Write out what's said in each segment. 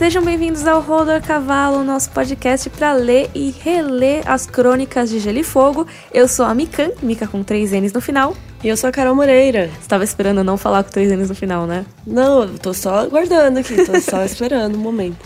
Sejam bem-vindos ao Rodor Cavalo, nosso podcast para ler e reler as crônicas de Gelo e Fogo. Eu sou a Mikan, Mika com três N's no final. E eu sou a Carol Moreira. Você tava esperando não falar com três N's no final, né? Não, eu tô só aguardando aqui, tô só esperando o um momento.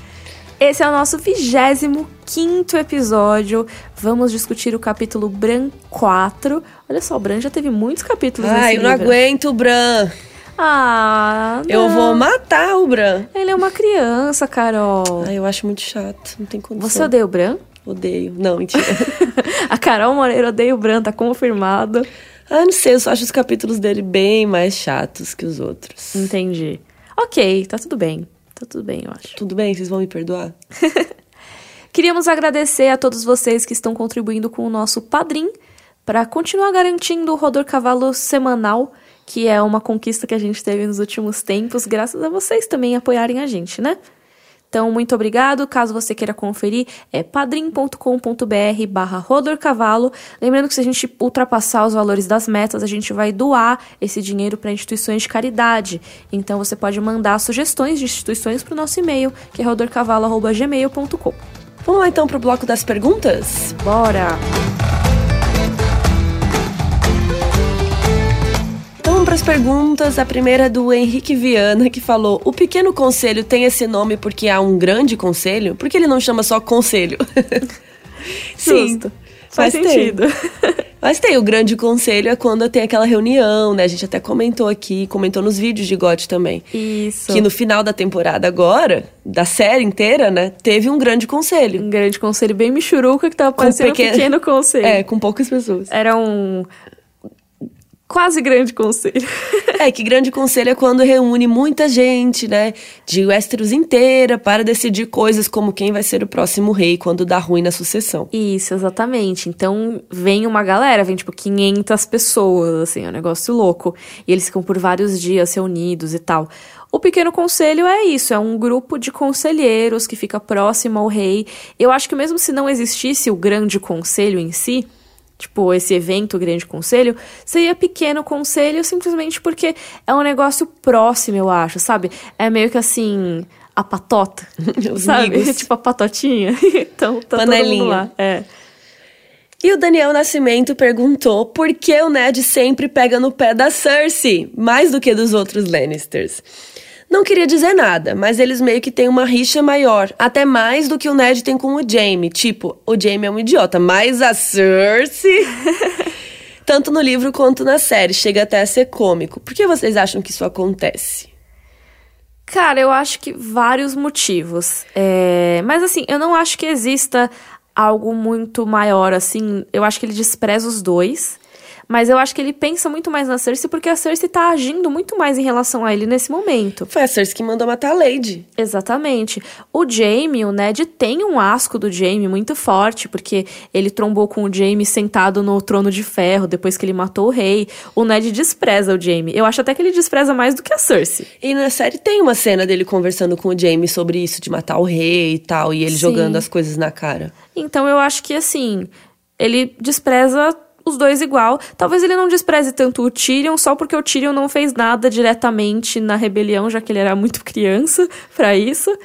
Esse é o nosso 25 episódio. Vamos discutir o capítulo Bran 4. Olha só, o Bran já teve muitos capítulos Ai, nesse eu não livro. aguento o Bran. Ah, não. Eu vou matar o Bran. Ele é uma criança, Carol. Ai, eu acho muito chato, não tem condição. Você odeia o Bran? Odeio. Não, mentira. a Carol Moreira odeia o Bran, tá confirmado. Ah, não sei, eu só acho os capítulos dele bem mais chatos que os outros. Entendi. Ok, tá tudo bem. Tá tudo bem, eu acho. Tudo bem, vocês vão me perdoar? Queríamos agradecer a todos vocês que estão contribuindo com o nosso Padrim para continuar garantindo o Rodor Cavalo semanal, que é uma conquista que a gente teve nos últimos tempos, graças a vocês também apoiarem a gente, né? Então, muito obrigado. Caso você queira conferir, é padrim.com.br barra rodorcavalo. Lembrando que se a gente ultrapassar os valores das metas, a gente vai doar esse dinheiro para instituições de caridade. Então, você pode mandar sugestões de instituições para o nosso e-mail, que é rodorcavalo.gmail.com. Vamos lá então pro bloco das perguntas? Bora! Vamos para as perguntas. A primeira é do Henrique Viana, que falou: O pequeno conselho tem esse nome porque há um grande conselho? Por que ele não chama só conselho? Sim, Justo. faz sentido. Mas tem o grande conselho é quando tem aquela reunião, né? A gente até comentou aqui, comentou nos vídeos de GOT também. Isso. Que no final da temporada agora, da série inteira, né? Teve um grande conselho. Um grande conselho bem michuruca que tava parecendo pequeno... um pequeno conselho. É, com poucas pessoas. Era um quase grande conselho. é, que grande conselho é quando reúne muita gente, né, de Westeros inteira para decidir coisas como quem vai ser o próximo rei quando dá ruim na sucessão. Isso, exatamente. Então vem uma galera, vem tipo 500 pessoas, assim, é um negócio louco. E eles ficam por vários dias reunidos e tal. O Pequeno Conselho é isso, é um grupo de conselheiros que fica próximo ao rei. Eu acho que mesmo se não existisse o grande conselho em si, tipo, esse evento Grande Conselho, seria pequeno conselho simplesmente porque é um negócio próximo, eu acho, sabe? É meio que assim, a patota, sabe? Amigos. tipo a patotinha. então, tá Panelinha. todo mundo lá. É. E o Daniel Nascimento perguntou por que o Ned sempre pega no pé da Cersei, mais do que dos outros Lannisters. Não queria dizer nada, mas eles meio que têm uma rixa maior, até mais do que o Ned tem com o Jaime. Tipo, o Jaime é um idiota, mas a Cersei. Tanto no livro quanto na série, chega até a ser cômico. Por que vocês acham que isso acontece? Cara, eu acho que vários motivos. É... Mas assim, eu não acho que exista algo muito maior assim. Eu acho que ele despreza os dois. Mas eu acho que ele pensa muito mais na Cersei porque a Cersei tá agindo muito mais em relação a ele nesse momento. Foi a Cersei que mandou matar a Lady. Exatamente. O Jaime, o Ned, tem um asco do Jaime muito forte, porque ele trombou com o Jaime sentado no trono de ferro depois que ele matou o rei. O Ned despreza o Jaime. Eu acho até que ele despreza mais do que a Cersei. E na série tem uma cena dele conversando com o Jaime sobre isso, de matar o rei e tal, e ele Sim. jogando as coisas na cara. Então eu acho que assim, ele despreza os dois igual. Talvez ele não despreze tanto o Tyrion, só porque o Tyrion não fez nada diretamente na rebelião, já que ele era muito criança para isso.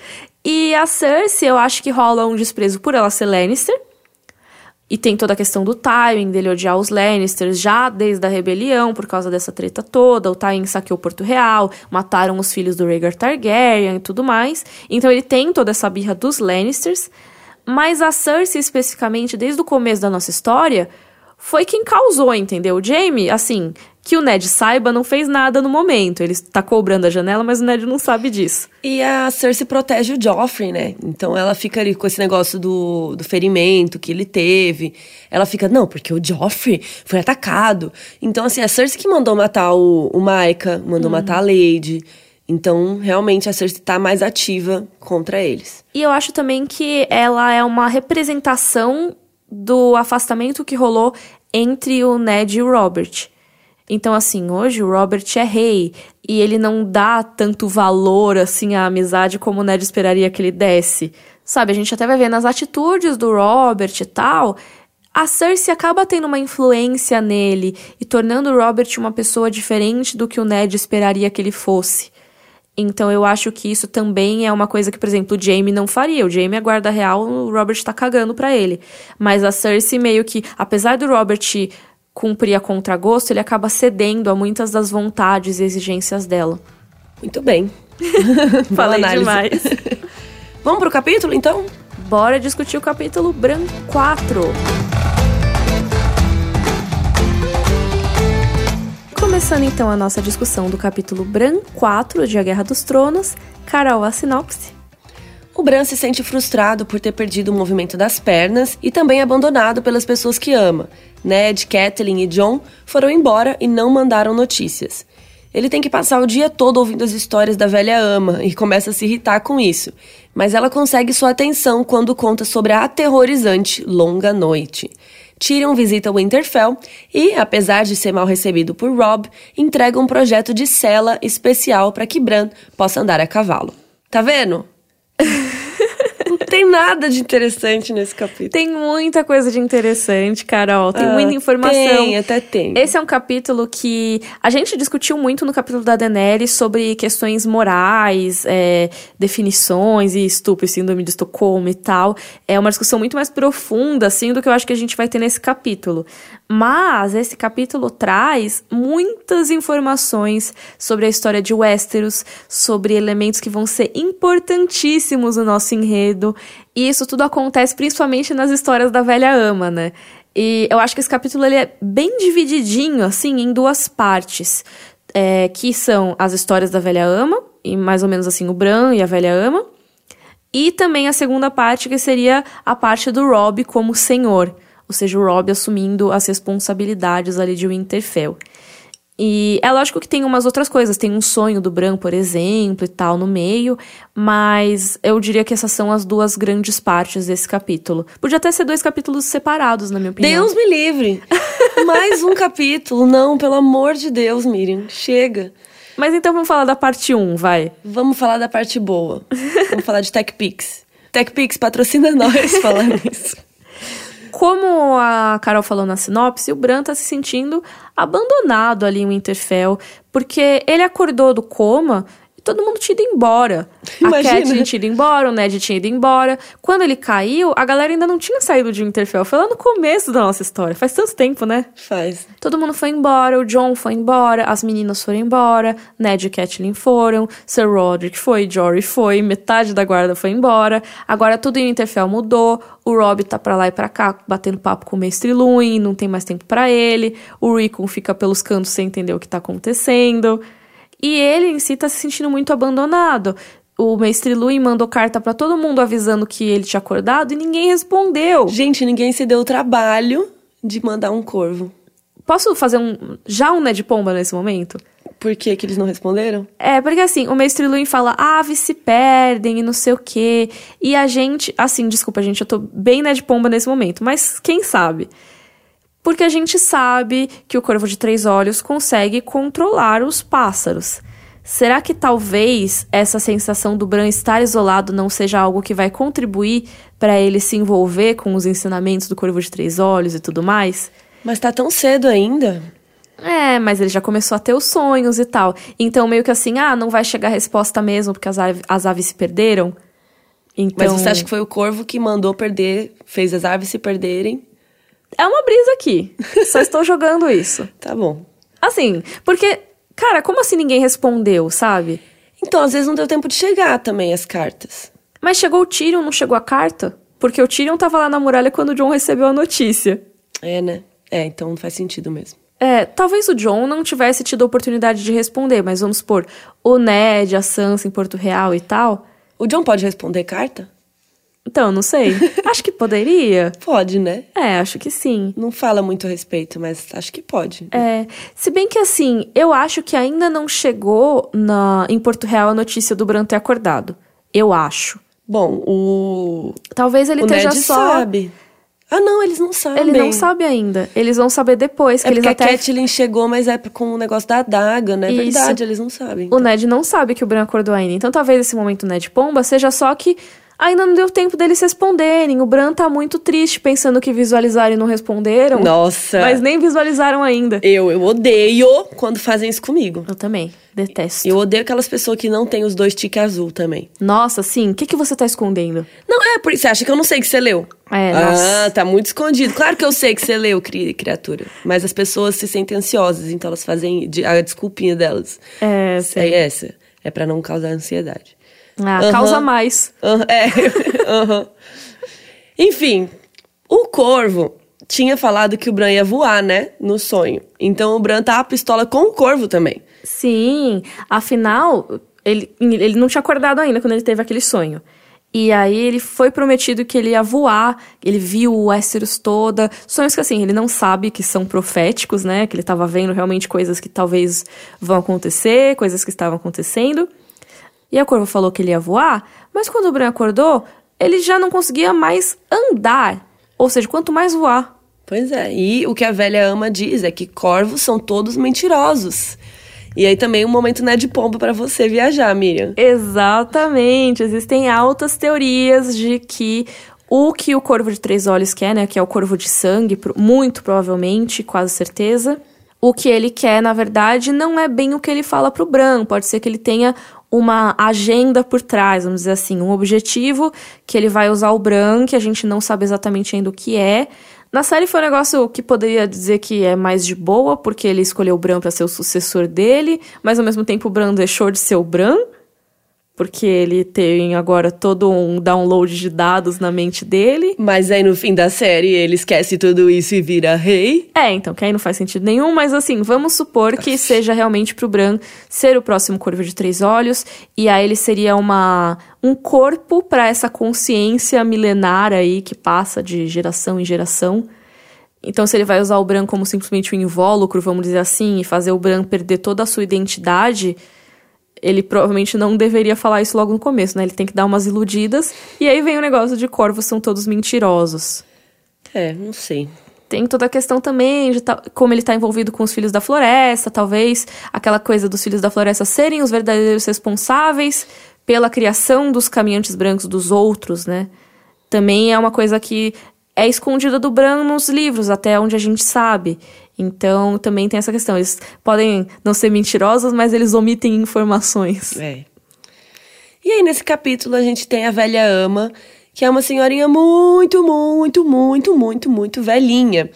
E a Cersei, eu acho que rola um desprezo por ela ser Lannister. E tem toda a questão do Tywin, dele odiar os Lannisters já desde a rebelião, por causa dessa treta toda. O Tywin saqueou Porto Real, mataram os filhos do Rhaegar Targaryen e tudo mais. Então ele tem toda essa birra dos Lannisters. Mas a Cersei, especificamente, desde o começo da nossa história, foi quem causou, entendeu? O Jamie, assim, que o Ned saiba, não fez nada no momento. Ele está cobrando a janela, mas o Ned não sabe disso. E a Cersei protege o Joffrey, né? Então ela fica ali com esse negócio do, do ferimento que ele teve. Ela fica, não, porque o Joffrey foi atacado. Então, assim, a Cersei que mandou matar o, o mandou uhum. matar a Lady. Então, realmente, a Cersei tá mais ativa contra eles. E eu acho também que ela é uma representação do afastamento que rolou entre o Ned e o Robert. Então, assim, hoje o Robert é rei e ele não dá tanto valor, assim, à amizade como o Ned esperaria que ele desse. Sabe, a gente até vai ver nas atitudes do Robert e tal. A Cersei acaba tendo uma influência nele e tornando o Robert uma pessoa diferente do que o Ned esperaria que ele fosse. Então eu acho que isso também é uma coisa que, por exemplo, o Jaime não faria. O Jaime é guarda real, o Robert tá cagando pra ele. Mas a Cersei meio que, apesar do Robert cumprir a contragosto, ele acaba cedendo a muitas das vontades e exigências dela. Muito bem. Falei demais. Vamos pro capítulo, então? Bora discutir o capítulo Bran 4. Começando então a nossa discussão do capítulo Bran 4 de A Guerra dos Tronos, Carol, a sinopse. O Bran se sente frustrado por ter perdido o movimento das pernas e também abandonado pelas pessoas que ama. Ned, Catelyn e John foram embora e não mandaram notícias. Ele tem que passar o dia todo ouvindo as histórias da velha ama e começa a se irritar com isso, mas ela consegue sua atenção quando conta sobre a aterrorizante Longa Noite. Tyrion visita Winterfell e, apesar de ser mal recebido por Robb, entrega um projeto de cela especial para que Bran possa andar a cavalo. Tá vendo? Tem nada de interessante nesse capítulo. Tem muita coisa de interessante, Carol. Tem ah, muita informação. Tem, até tem. Esse é um capítulo que a gente discutiu muito no capítulo da Daenerys sobre questões morais, é, definições e estupro, síndrome de Estocolmo e tal. É uma discussão muito mais profunda, assim, do que eu acho que a gente vai ter nesse capítulo. Mas esse capítulo traz muitas informações sobre a história de Westeros, sobre elementos que vão ser importantíssimos no nosso enredo. E isso tudo acontece principalmente nas histórias da velha ama, né? E eu acho que esse capítulo ele é bem divididinho, assim, em duas partes. É, que são as histórias da velha ama, e mais ou menos assim o Bran e a velha ama. E também a segunda parte, que seria a parte do Robb como senhor ou seja, o Rob assumindo as responsabilidades ali de Winterfell. E é lógico que tem umas outras coisas, tem um sonho do Bran, por exemplo, e tal, no meio, mas eu diria que essas são as duas grandes partes desse capítulo. Podia até ser dois capítulos separados, na minha opinião. Deus me livre! Mais um capítulo, não, pelo amor de Deus, Miriam, chega. Mas então vamos falar da parte 1, vai. Vamos falar da parte boa. vamos falar de TechPix. TechPix patrocina nós falando isso. Como a Carol falou na sinopse, o Bran tá se sentindo abandonado ali em Winterfell, porque ele acordou do coma todo mundo tinha ido embora. Imagina. A Cat tinha ido embora, o Ned tinha ido embora. Quando ele caiu, a galera ainda não tinha saído de Winterfell. Foi lá no começo da nossa história. Faz tanto tempo, né? Faz. Todo mundo foi embora, o John foi embora, as meninas foram embora, Ned e Catelyn foram, Sir Roderick foi, Jory foi, metade da guarda foi embora. Agora tudo em Winterfell mudou. O Robb tá pra lá e pra cá, batendo papo com o Mestre Luin, não tem mais tempo para ele. O Rickon fica pelos cantos sem entender o que tá acontecendo. E ele em si tá se sentindo muito abandonado. O mestre Lui mandou carta para todo mundo avisando que ele tinha acordado e ninguém respondeu. Gente, ninguém se deu o trabalho de mandar um corvo. Posso fazer um já um Ned Pomba nesse momento? Por que, que eles não responderam? É, porque assim, o mestre Luin fala, aves se perdem e não sei o quê. E a gente, assim, desculpa, gente, eu tô bem Ned Pomba nesse momento, mas quem sabe? Porque a gente sabe que o corvo de três olhos consegue controlar os pássaros. Será que talvez essa sensação do Bran estar isolado não seja algo que vai contribuir para ele se envolver com os ensinamentos do corvo de três olhos e tudo mais? Mas tá tão cedo ainda. É, mas ele já começou a ter os sonhos e tal. Então, meio que assim, ah, não vai chegar a resposta mesmo porque as, aves, as aves se perderam. Então... Mas você acha que foi o corvo que mandou perder, fez as aves se perderem? É uma brisa aqui. Só estou jogando isso. Tá bom. Assim, porque, cara, como assim ninguém respondeu, sabe? Então, às vezes não deu tempo de chegar também as cartas. Mas chegou o Tyrion, não chegou a carta? Porque o Tyrion tava lá na muralha quando o John recebeu a notícia. É, né? É, então não faz sentido mesmo. É, talvez o John não tivesse tido a oportunidade de responder, mas vamos supor, o Ned, a Sansa em Porto Real e tal. O John pode responder carta? Então, não sei. acho que poderia. Pode, né? É, acho que sim. Não fala muito a respeito, mas acho que pode. É. Se bem que assim, eu acho que ainda não chegou na, em Porto Real a notícia do Bran ter acordado. Eu acho. Bom, o. Talvez ele o esteja Ned só. sabe. Ah, não, eles não sabem. Ele não sabe ainda. Eles vão saber depois. Que é eles até... a Catelyn chegou, mas é com o negócio da adaga, né? É Isso. verdade, eles não sabem. O Ned não sabe que o Bran acordou ainda. Então talvez esse momento Ned Pomba seja só que Ainda não deu tempo deles responderem. O Bran tá muito triste pensando que visualizaram e não responderam. Nossa. Mas nem visualizaram ainda. Eu, eu odeio quando fazem isso comigo. Eu também. Detesto. Eu odeio aquelas pessoas que não têm os dois tiques azul também. Nossa, sim. O que, que você tá escondendo? Não, é, por isso você acha que eu não sei que você leu. É, ah, nossa. tá muito escondido. Claro que eu sei que você leu, cri- criatura. Mas as pessoas se sentem ansiosas, então elas fazem a desculpinha delas. É, É essa. É pra não causar ansiedade. Ah, causa mais. É. Enfim, o corvo tinha falado que o Bran ia voar, né? No sonho. Então o Bran tá a pistola com o corvo também. Sim, afinal, ele, ele não tinha acordado ainda quando ele teve aquele sonho. E aí ele foi prometido que ele ia voar, ele viu o Westeros toda. Sonhos que assim, ele não sabe que são proféticos, né? Que ele tava vendo realmente coisas que talvez vão acontecer, coisas que estavam acontecendo. E a Corvo falou que ele ia voar, mas quando o Bran acordou, ele já não conseguia mais andar. Ou seja, quanto mais voar. Pois é. E o que a velha ama diz é que corvos são todos mentirosos. E aí também um momento né de pompa pra você viajar, Miriam. Exatamente. Existem altas teorias de que o que o corvo de três olhos quer, né? Que é o corvo de sangue, muito provavelmente, quase certeza. O que ele quer, na verdade, não é bem o que ele fala pro Bran. Pode ser que ele tenha uma agenda por trás, vamos dizer assim, um objetivo que ele vai usar o Bran, que a gente não sabe exatamente ainda o que é. Na série foi um negócio que poderia dizer que é mais de boa, porque ele escolheu o Bran pra ser o sucessor dele, mas ao mesmo tempo o Bran deixou de ser o Bran, porque ele tem agora todo um download de dados na mente dele. Mas aí no fim da série ele esquece tudo isso e vira rei. É, então, que aí não faz sentido nenhum, mas assim, vamos supor que seja realmente pro Bran ser o próximo Corvo de Três Olhos, e aí ele seria uma um corpo para essa consciência milenar aí que passa de geração em geração. Então, se ele vai usar o Bran como simplesmente um invólucro, vamos dizer assim, e fazer o Bran perder toda a sua identidade, ele provavelmente não deveria falar isso logo no começo, né? Ele tem que dar umas iludidas, e aí vem o negócio de corvos são todos mentirosos. É, não sei. Tem toda a questão também de ta- como ele tá envolvido com os filhos da floresta, talvez aquela coisa dos filhos da floresta serem os verdadeiros responsáveis pela criação dos caminhantes brancos dos outros, né? Também é uma coisa que é escondida do Bran nos livros, até onde a gente sabe. Então também tem essa questão. Eles podem não ser mentirosos, mas eles omitem informações. É. E aí, nesse capítulo, a gente tem a velha ama, que é uma senhorinha muito, muito, muito, muito, muito velhinha.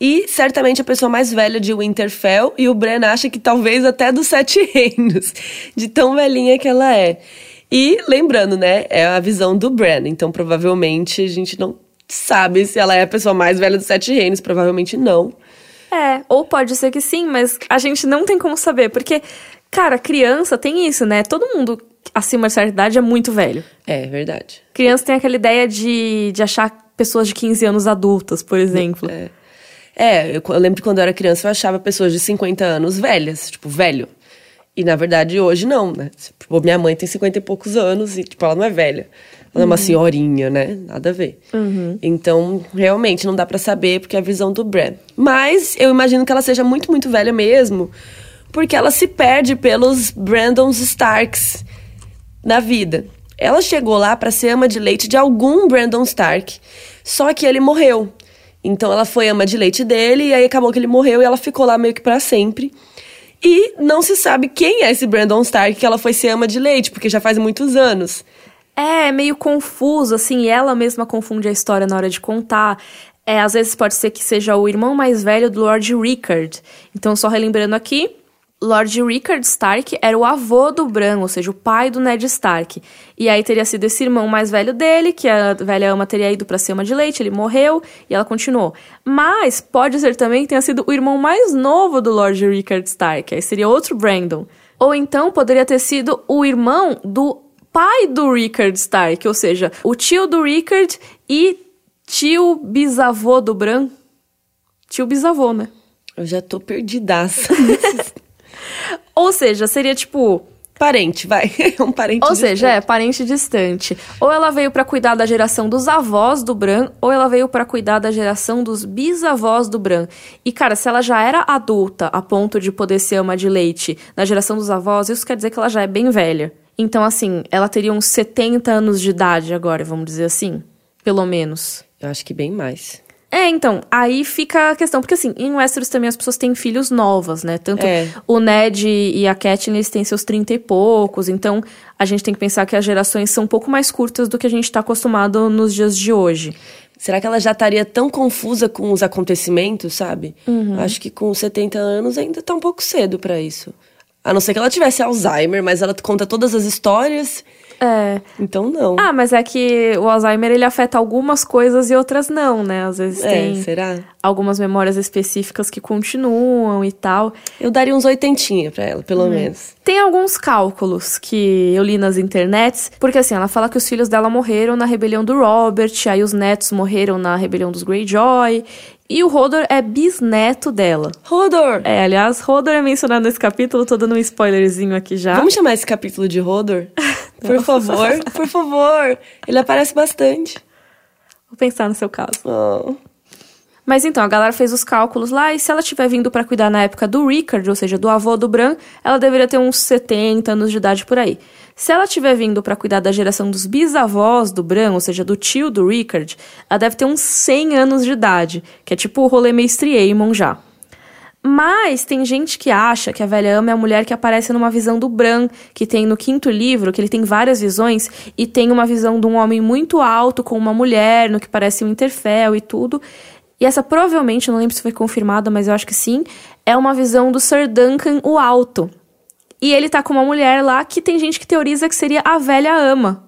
E certamente a pessoa mais velha de Winterfell, e o Bran acha que talvez até dos Sete Reinos, de tão velhinha que ela é. E lembrando, né, é a visão do Bran, então provavelmente a gente não sabe se ela é a pessoa mais velha dos Sete Reinos, provavelmente não. É, ou pode ser que sim, mas a gente não tem como saber, porque, cara, criança tem isso, né? Todo mundo acima de certa idade é muito velho. É verdade. Criança tem aquela ideia de, de achar pessoas de 15 anos adultas, por exemplo. É. É, eu, eu lembro que quando eu era criança eu achava pessoas de 50 anos velhas, tipo, velho. E na verdade hoje não, né? Tipo, minha mãe tem 50 e poucos anos e, tipo, ela não é velha. Ela é uma senhorinha, né? Nada a ver. Então, realmente, não dá pra saber porque é a visão do Bran. Mas eu imagino que ela seja muito, muito velha mesmo, porque ela se perde pelos Brandons Starks na vida. Ela chegou lá pra ser ama de leite de algum Brandon Stark, só que ele morreu. Então ela foi ama de leite dele e aí acabou que ele morreu e ela ficou lá meio que pra sempre. E não se sabe quem é esse Brandon Stark que ela foi ser ama de leite, porque já faz muitos anos. É, meio confuso, assim, ela mesma confunde a história na hora de contar. É, às vezes pode ser que seja o irmão mais velho do Lord Rickard. Então, só relembrando aqui, Lord Rickard Stark era o avô do Bran, ou seja, o pai do Ned Stark. E aí teria sido esse irmão mais velho dele, que a velha ama teria ido ser uma de leite, ele morreu e ela continuou. Mas pode ser também que tenha sido o irmão mais novo do Lord Rickard Stark, aí seria outro Brandon. Ou então poderia ter sido o irmão do pai do Rickard Stark, ou seja, o tio do Rickard e tio bisavô do Bran. Tio bisavô, né? Eu já tô perdidaça. Ou seja, seria tipo. parente, vai. É um parente Ou distante. seja, é parente distante. Ou ela veio pra cuidar da geração dos avós do Bran, ou ela veio pra cuidar da geração dos bisavós do Bran. E cara, se ela já era adulta a ponto de poder ser ama de leite na geração dos avós, isso quer dizer que ela já é bem velha. Então, assim, ela teria uns 70 anos de idade agora, vamos dizer assim. Pelo menos. Eu acho que bem mais. É, então, aí fica a questão, porque assim, em Westeros também as pessoas têm filhos novas, né? Tanto É. o Ned e a Catelyn, eles têm seus 30 e poucos, então a gente tem que pensar que as gerações são um pouco mais curtas do que a gente tá acostumado nos dias de hoje. Será que ela já estaria tão confusa com os acontecimentos, sabe? Acho que com 70 anos ainda tá um pouco cedo pra isso. A não ser que ela tivesse Alzheimer, mas ela conta todas as histórias, É. então não. Ah, mas é que o Alzheimer ele afeta algumas coisas e outras não, né? Às vezes é, tem será? algumas memórias específicas que continuam e tal. Eu daria uns oitentinha pra ela, pelo menos. Tem alguns cálculos que eu li nas internets, porque assim, ela fala que os filhos dela morreram na rebelião do Robert, aí os netos morreram na rebelião dos Greyjoy, e o Hodor é bisneto dela. Rodor! É, aliás, Hodor é mencionado nesse capítulo, tô dando um spoilerzinho aqui já. Vamos chamar esse capítulo de Rodor? Por favor, por favor. Ele aparece bastante. Vou pensar no seu caso. Oh. Mas então, a galera fez os cálculos lá, e se ela tiver vindo pra cuidar na época do Rickard, ou seja, do avô do Bran, ela deveria ter uns 70 anos de idade por aí. Se ela tiver vindo pra cuidar da geração dos bisavós do Bran, ou seja, do tio do Rickard, ela deve ter uns 100 anos de idade, que é tipo o rolê Mestre Aemon já. Mas tem gente que acha que a velha ama é a mulher que aparece numa visão do Bran, que tem no quinto livro, que ele tem várias visões, e tem uma visão de um homem muito alto com uma mulher, no que parece um Interfell e tudo. E essa provavelmente, não lembro se foi confirmada, mas eu acho que sim, é uma visão do Sir Duncan o Alto. E ele tá com uma mulher lá que tem gente que teoriza que seria a velha ama.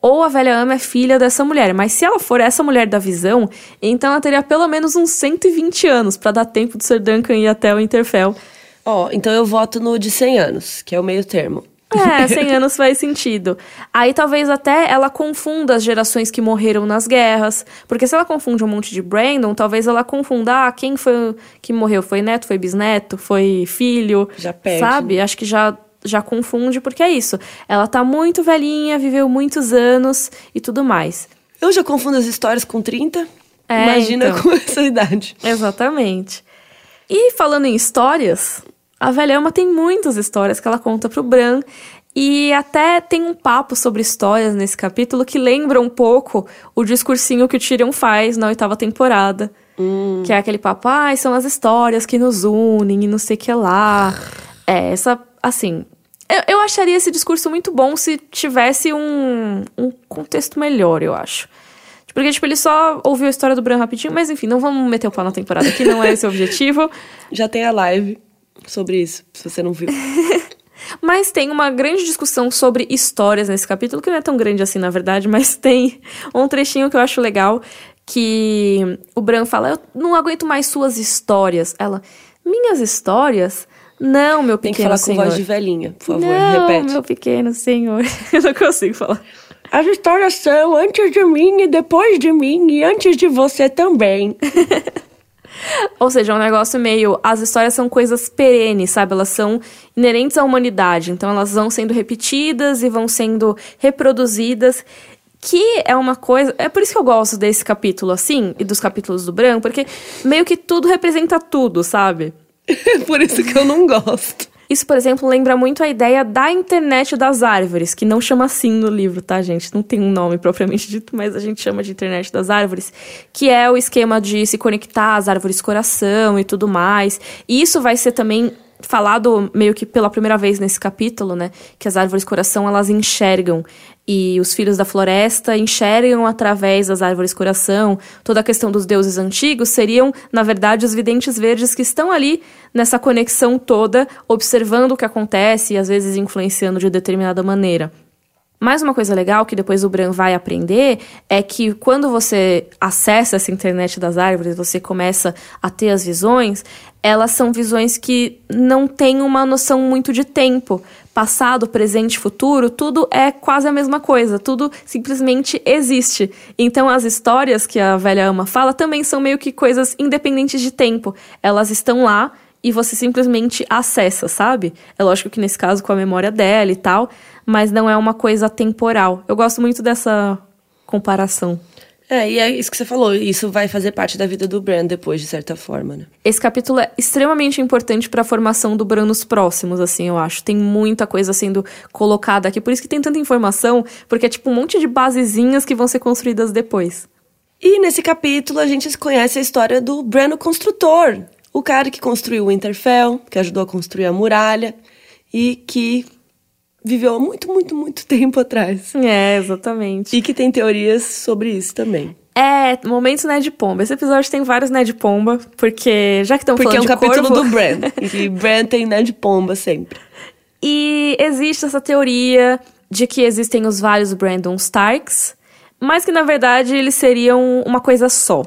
Ou a velha ama é filha dessa mulher. Mas se ela for essa mulher da visão, então ela teria pelo menos uns 120 anos pra dar tempo do Sir Duncan ir até o Interfell. Ó, então eu voto no de 100 anos, que é o meio termo. É, 100 anos faz sentido. Aí talvez até ela confunda as gerações que morreram nas guerras. Porque se ela confunde um monte de Brandon, talvez ela confunda ah, quem foi que morreu. Foi neto, foi bisneto, foi filho. Já perde, Sabe? Acho que já, já confunde, porque é isso. Ela tá muito velhinha, viveu muitos anos e tudo mais. Eu já confundo as histórias com 30. É, Imagina então. com essa idade. Exatamente. E falando em histórias, a velha Ama tem muitas histórias que ela conta pro Bran. E até tem um papo sobre histórias nesse capítulo que lembra um pouco o discursinho que o Tyrion faz na oitava temporada. Que é aquele papo, ai, são as histórias que nos unem e não sei o que lá. É, essa, assim... Eu, eu acharia esse discurso muito bom se tivesse um, um contexto melhor, eu acho. Porque, tipo, ele só ouviu a história do Bran rapidinho, mas enfim, não vamos meter o pau na temporada aqui, não é esse o objetivo. Já tem a live sobre isso, se você não viu. Mas tem uma grande discussão sobre histórias nesse capítulo, que não é tão grande assim, na verdade, mas tem um trechinho que eu acho legal, que o Bran fala, eu não aguento mais suas histórias. Ela, minhas histórias? Não, meu Tem que pequeno falar com senhor. voz de velhinha, por favor, não, repete. meu pequeno senhor. eu não consigo falar. As histórias são antes de mim e depois de mim e antes de você também. Ou seja, é um negócio meio. As histórias são coisas perenes, sabe? Elas são inerentes à humanidade. Então elas vão sendo repetidas e vão sendo reproduzidas. Que é uma coisa. É por isso que eu gosto desse capítulo assim, e dos capítulos do Branco, porque meio que tudo representa tudo, sabe? por isso que eu não gosto. Isso, por exemplo, lembra muito a ideia da internet das árvores, que não chama assim no livro, tá, gente? Não tem um nome propriamente dito, mas a gente chama de internet das árvores, que é o esquema de se conectar às árvores coração e tudo mais. E isso vai ser também falado meio que pela primeira vez nesse capítulo, né? Que as árvores coração elas enxergam e os filhos da floresta enxergam através das árvores coração. Toda a questão dos deuses antigos seriam, na verdade, os videntes verdes que estão ali nessa conexão toda, observando o que acontece e às vezes influenciando de determinada maneira. Mais uma coisa legal que depois o Bran vai aprender é que quando você acessa essa internet das árvores, você começa a ter as visões, elas são visões que não têm uma noção muito de tempo. Passado, presente, futuro, tudo é quase a mesma coisa, tudo simplesmente existe. Então as histórias que a velha ama fala também são meio que coisas independentes de tempo. Elas estão lá e você simplesmente acessa, sabe? É lógico que nesse caso com a memória dela e tal, mas não é uma coisa temporal. Eu gosto muito dessa comparação. É, e é isso que você falou, isso vai fazer parte da vida do Bran depois, de certa forma, né? Esse capítulo é extremamente importante para a formação do Bran nos próximos, assim, eu acho. Tem muita coisa sendo colocada aqui, por isso que tem tanta informação, porque é tipo um monte de basezinhas que vão ser construídas depois. E nesse capítulo a gente conhece a história do Bran o Construtor, o cara que construiu o Winterfell, que ajudou a construir a muralha e que viveu há muito, muito, muito tempo atrás. É, exatamente. E que tem teorias sobre isso também. É, momentos Ned Pomba. Esse episódio tem vários Ned Pomba, porque já que estamos falando de Porque é um capítulo corvo... do Bran. e Bran tem Ned Pomba sempre. E existe essa teoria de que existem os vários Brandon Starks, mas que na verdade eles seriam uma coisa só.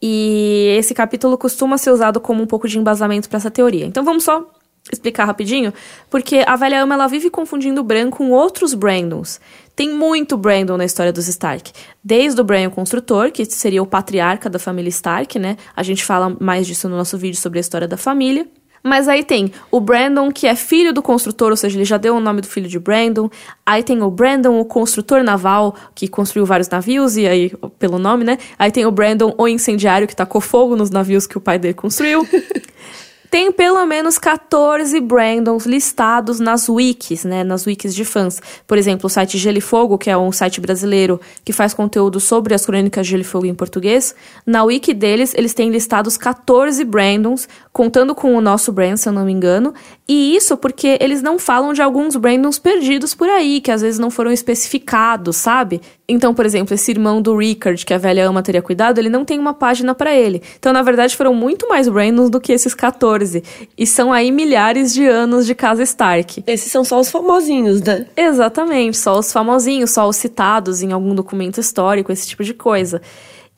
E esse capítulo costuma ser usado como um pouco de embasamento para essa teoria. Então vamos só explicar rapidinho, porque a velha ama ela vive confundindo o Bran com outros Brandons. Tem muito Brandon na história dos Stark. Desde o Bran o Construtor, que seria o patriarca da família Stark, né? A gente fala mais disso no nosso vídeo sobre a história da família. Mas aí tem o Brandon, que é filho do construtor, ou seja, ele já deu o nome do filho de Brandon. Aí tem o Brandon, o construtor naval, que construiu vários navios, e aí, pelo nome, né? Aí tem o Brandon, o incendiário, que tacou fogo nos navios que o pai dele construiu. tem pelo menos 14 Brandons listados nas wikis, né, nas wikis de fãs. Por exemplo, o site Gelo e Fogo, que é um site brasileiro que faz conteúdo sobre as crônicas Gelo e Fogo em português. Na wiki deles, eles têm listados 14 Brandons, contando com o nosso Brand, se eu não me engano. E isso porque eles não falam de alguns Brandons perdidos por aí, que às vezes não foram especificados, sabe? Então, por exemplo, esse irmão do Rickard, que a velha ama teria cuidado, ele não tem uma página para ele. Então, na verdade, foram muito mais Brandons do que esses 14. E são aí milhares de anos de casa Stark. Esses são só os famosinhos, né? Exatamente, só os famosinhos, só os citados em algum documento histórico, esse tipo de coisa.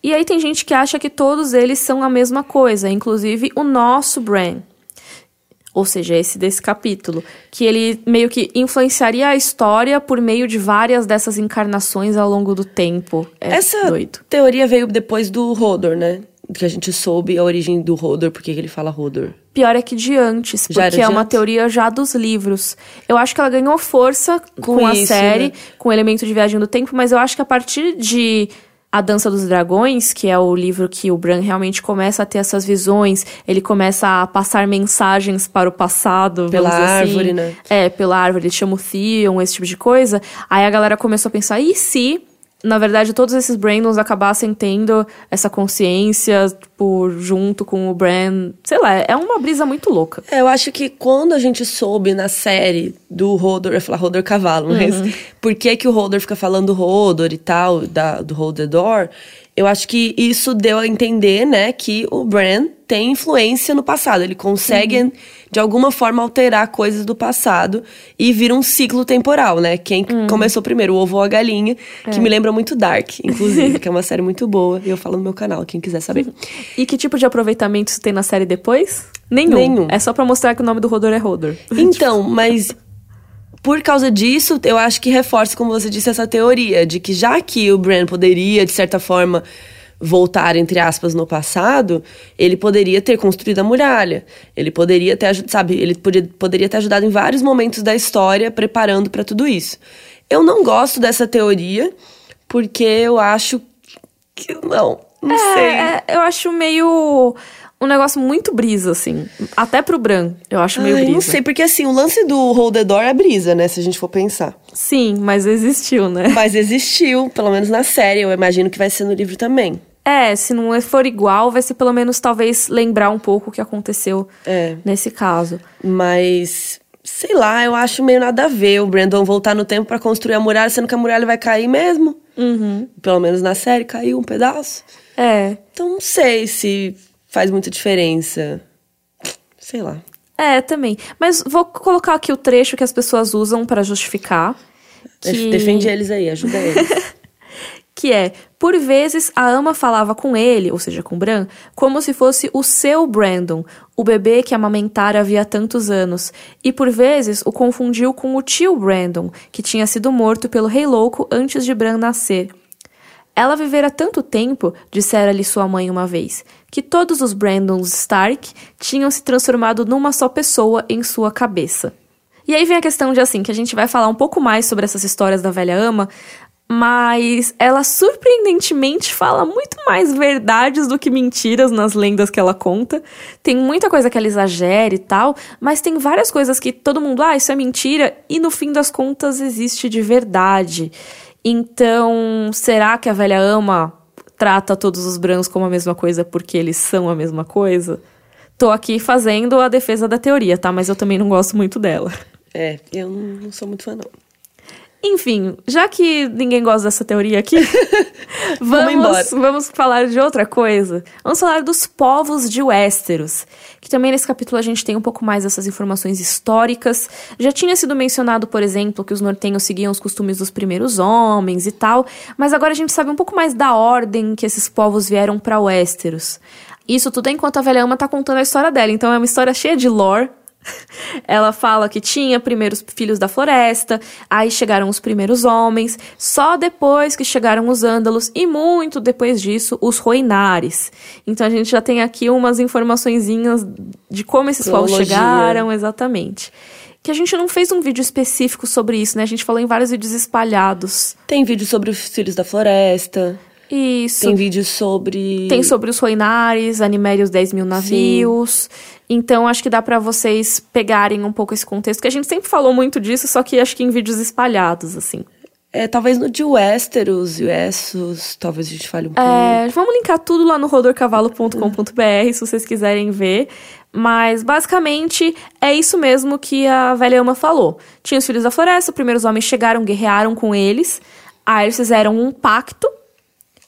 E aí tem gente que acha que todos eles são a mesma coisa, inclusive o nosso Bran ou seja, esse desse capítulo, que ele meio que influenciaria a história por meio de várias dessas encarnações ao longo do tempo. É Essa doido. teoria veio depois do Hodor, né? Que a gente soube a origem do Hodor, porque ele fala Hodor. Pior é que de antes, porque é de uma antes? teoria já dos livros. Eu acho que ela ganhou força com, Com a isso, série, né? com o elemento de viagem do tempo, mas eu acho que a partir de A Dança dos Dragões, que é o livro que o Bran realmente começa a ter essas visões, ele começa a passar mensagens para o passado, Pela assim. árvore, né? É, pela árvore, ele chama o Theon, esse tipo de coisa. Aí a galera começou a pensar, e se, na verdade, todos esses Brandons acabassem tendo essa consciência, tipo, junto com o Bran? Sei lá, é uma brisa muito louca. É, eu acho que quando a gente soube na série do Hodor, eu ia falar Hodor Cavalo, mas por que, que o Hodor fica falando Hodor e tal, da, do Hold the Door, eu acho que isso deu a entender, né, que o Bran tem influência no passado. Ele consegue, de alguma forma, alterar coisas do passado e vira um ciclo temporal, né? Quem começou primeiro, o ovo ou a galinha, que me lembra muito Dark, inclusive, que é uma série muito boa. E eu falo no meu canal, quem quiser saber. E que tipo de aproveitamento isso tem na série depois? Nenhum. Nenhum. É só pra mostrar que o nome do Rodor é Rodor. Então, mas por causa disso, eu acho que reforça, como você disse, essa teoria de que já que o Bran poderia, de certa forma, voltar, entre aspas, no passado, ele poderia ter construído a muralha. Ele poderia ter, sabe, ele podia, poderia ter ajudado em vários momentos da história preparando para tudo isso. Eu não gosto dessa teoria, porque eu acho que não, não sei. É, eu acho meio um negócio muito brisa, assim. Até pro Bran, eu acho meio Ai, brisa. não sei, porque assim, o lance do Hold the Door é brisa, né, se a gente for pensar. Sim, mas existiu, né? Mas existiu, pelo menos na série. Eu imagino que vai ser no livro também. É, se não for igual, vai ser pelo menos talvez lembrar um pouco o que aconteceu É. nesse caso. Mas, sei lá, eu acho meio nada a ver o Brandon voltar no tempo pra construir a muralha, sendo que a muralha vai cair mesmo. Uhum. Pelo menos na série caiu um pedaço. É. Então não sei se faz muita diferença. Sei lá. É, também. Mas vou colocar aqui o trecho que as pessoas usam pra justificar. Que... Defende eles aí, ajuda eles. que é, por vezes a ama falava com ele, ou seja, com Bran, como se fosse o seu Brandon, o bebê que amamentara havia tantos anos, e por vezes o confundiu com o tio Brandon, que tinha sido morto pelo Rei Louco antes de Bran nascer. Ela vivera tanto tempo, dissera-lhe sua mãe uma vez, que todos os Brandons Stark tinham se transformado numa só pessoa em sua cabeça. E aí vem a questão de assim, que a gente vai falar um pouco mais sobre essas histórias da velha ama mas ela surpreendentemente fala muito mais verdades do que mentiras nas lendas que ela conta. Tem muita coisa que ela exagera e tal, mas tem várias coisas que todo mundo, ah, isso é mentira, e no fim das contas existe de verdade. Então, será que a velha ama trata todos os brancos como a mesma coisa porque eles são a mesma coisa? Tô aqui fazendo a defesa da teoria, tá? Mas eu também não gosto muito dela. É, eu não sou muito fã, não. Enfim, já que ninguém gosta dessa teoria aqui, vamos, vamos, vamos falar de outra coisa. Vamos falar dos povos de Westeros, que também nesse capítulo a gente tem um pouco mais dessas informações históricas. Já tinha sido mencionado, por exemplo, que os nortenhos seguiam os costumes dos primeiros homens e tal, mas agora a gente sabe um pouco mais da ordem que esses povos vieram para Westeros. Isso tudo enquanto a velha ama tá contando a história dela, então é uma história cheia de lore, ela fala que tinha primeiros filhos da floresta, aí chegaram os primeiros homens, só depois que chegaram os ândalos e muito depois disso os roinares. Então a gente já tem aqui umas informaçõezinhas de como esses povos chegaram exatamente. Que a gente não fez um vídeo específico sobre isso, né? A gente falou em vários vídeos espalhados. Tem vídeo sobre os filhos da floresta. Isso. Tem vídeos sobre. Tem sobre os Roinares, Animere os 10 mil navios. Sim. Então, acho que dá para vocês pegarem um pouco esse contexto, que a gente sempre falou muito disso, só que acho que em vídeos espalhados, assim. É, talvez no de Westeros e Essos, talvez a gente fale um pouco. É, vamos linkar tudo lá no rodorcavalo.com.br, se vocês quiserem ver. Mas, basicamente, é isso mesmo que a velha ama falou. Tinha os filhos da floresta, os primeiros homens chegaram, guerrearam com eles. Aí eles fizeram um pacto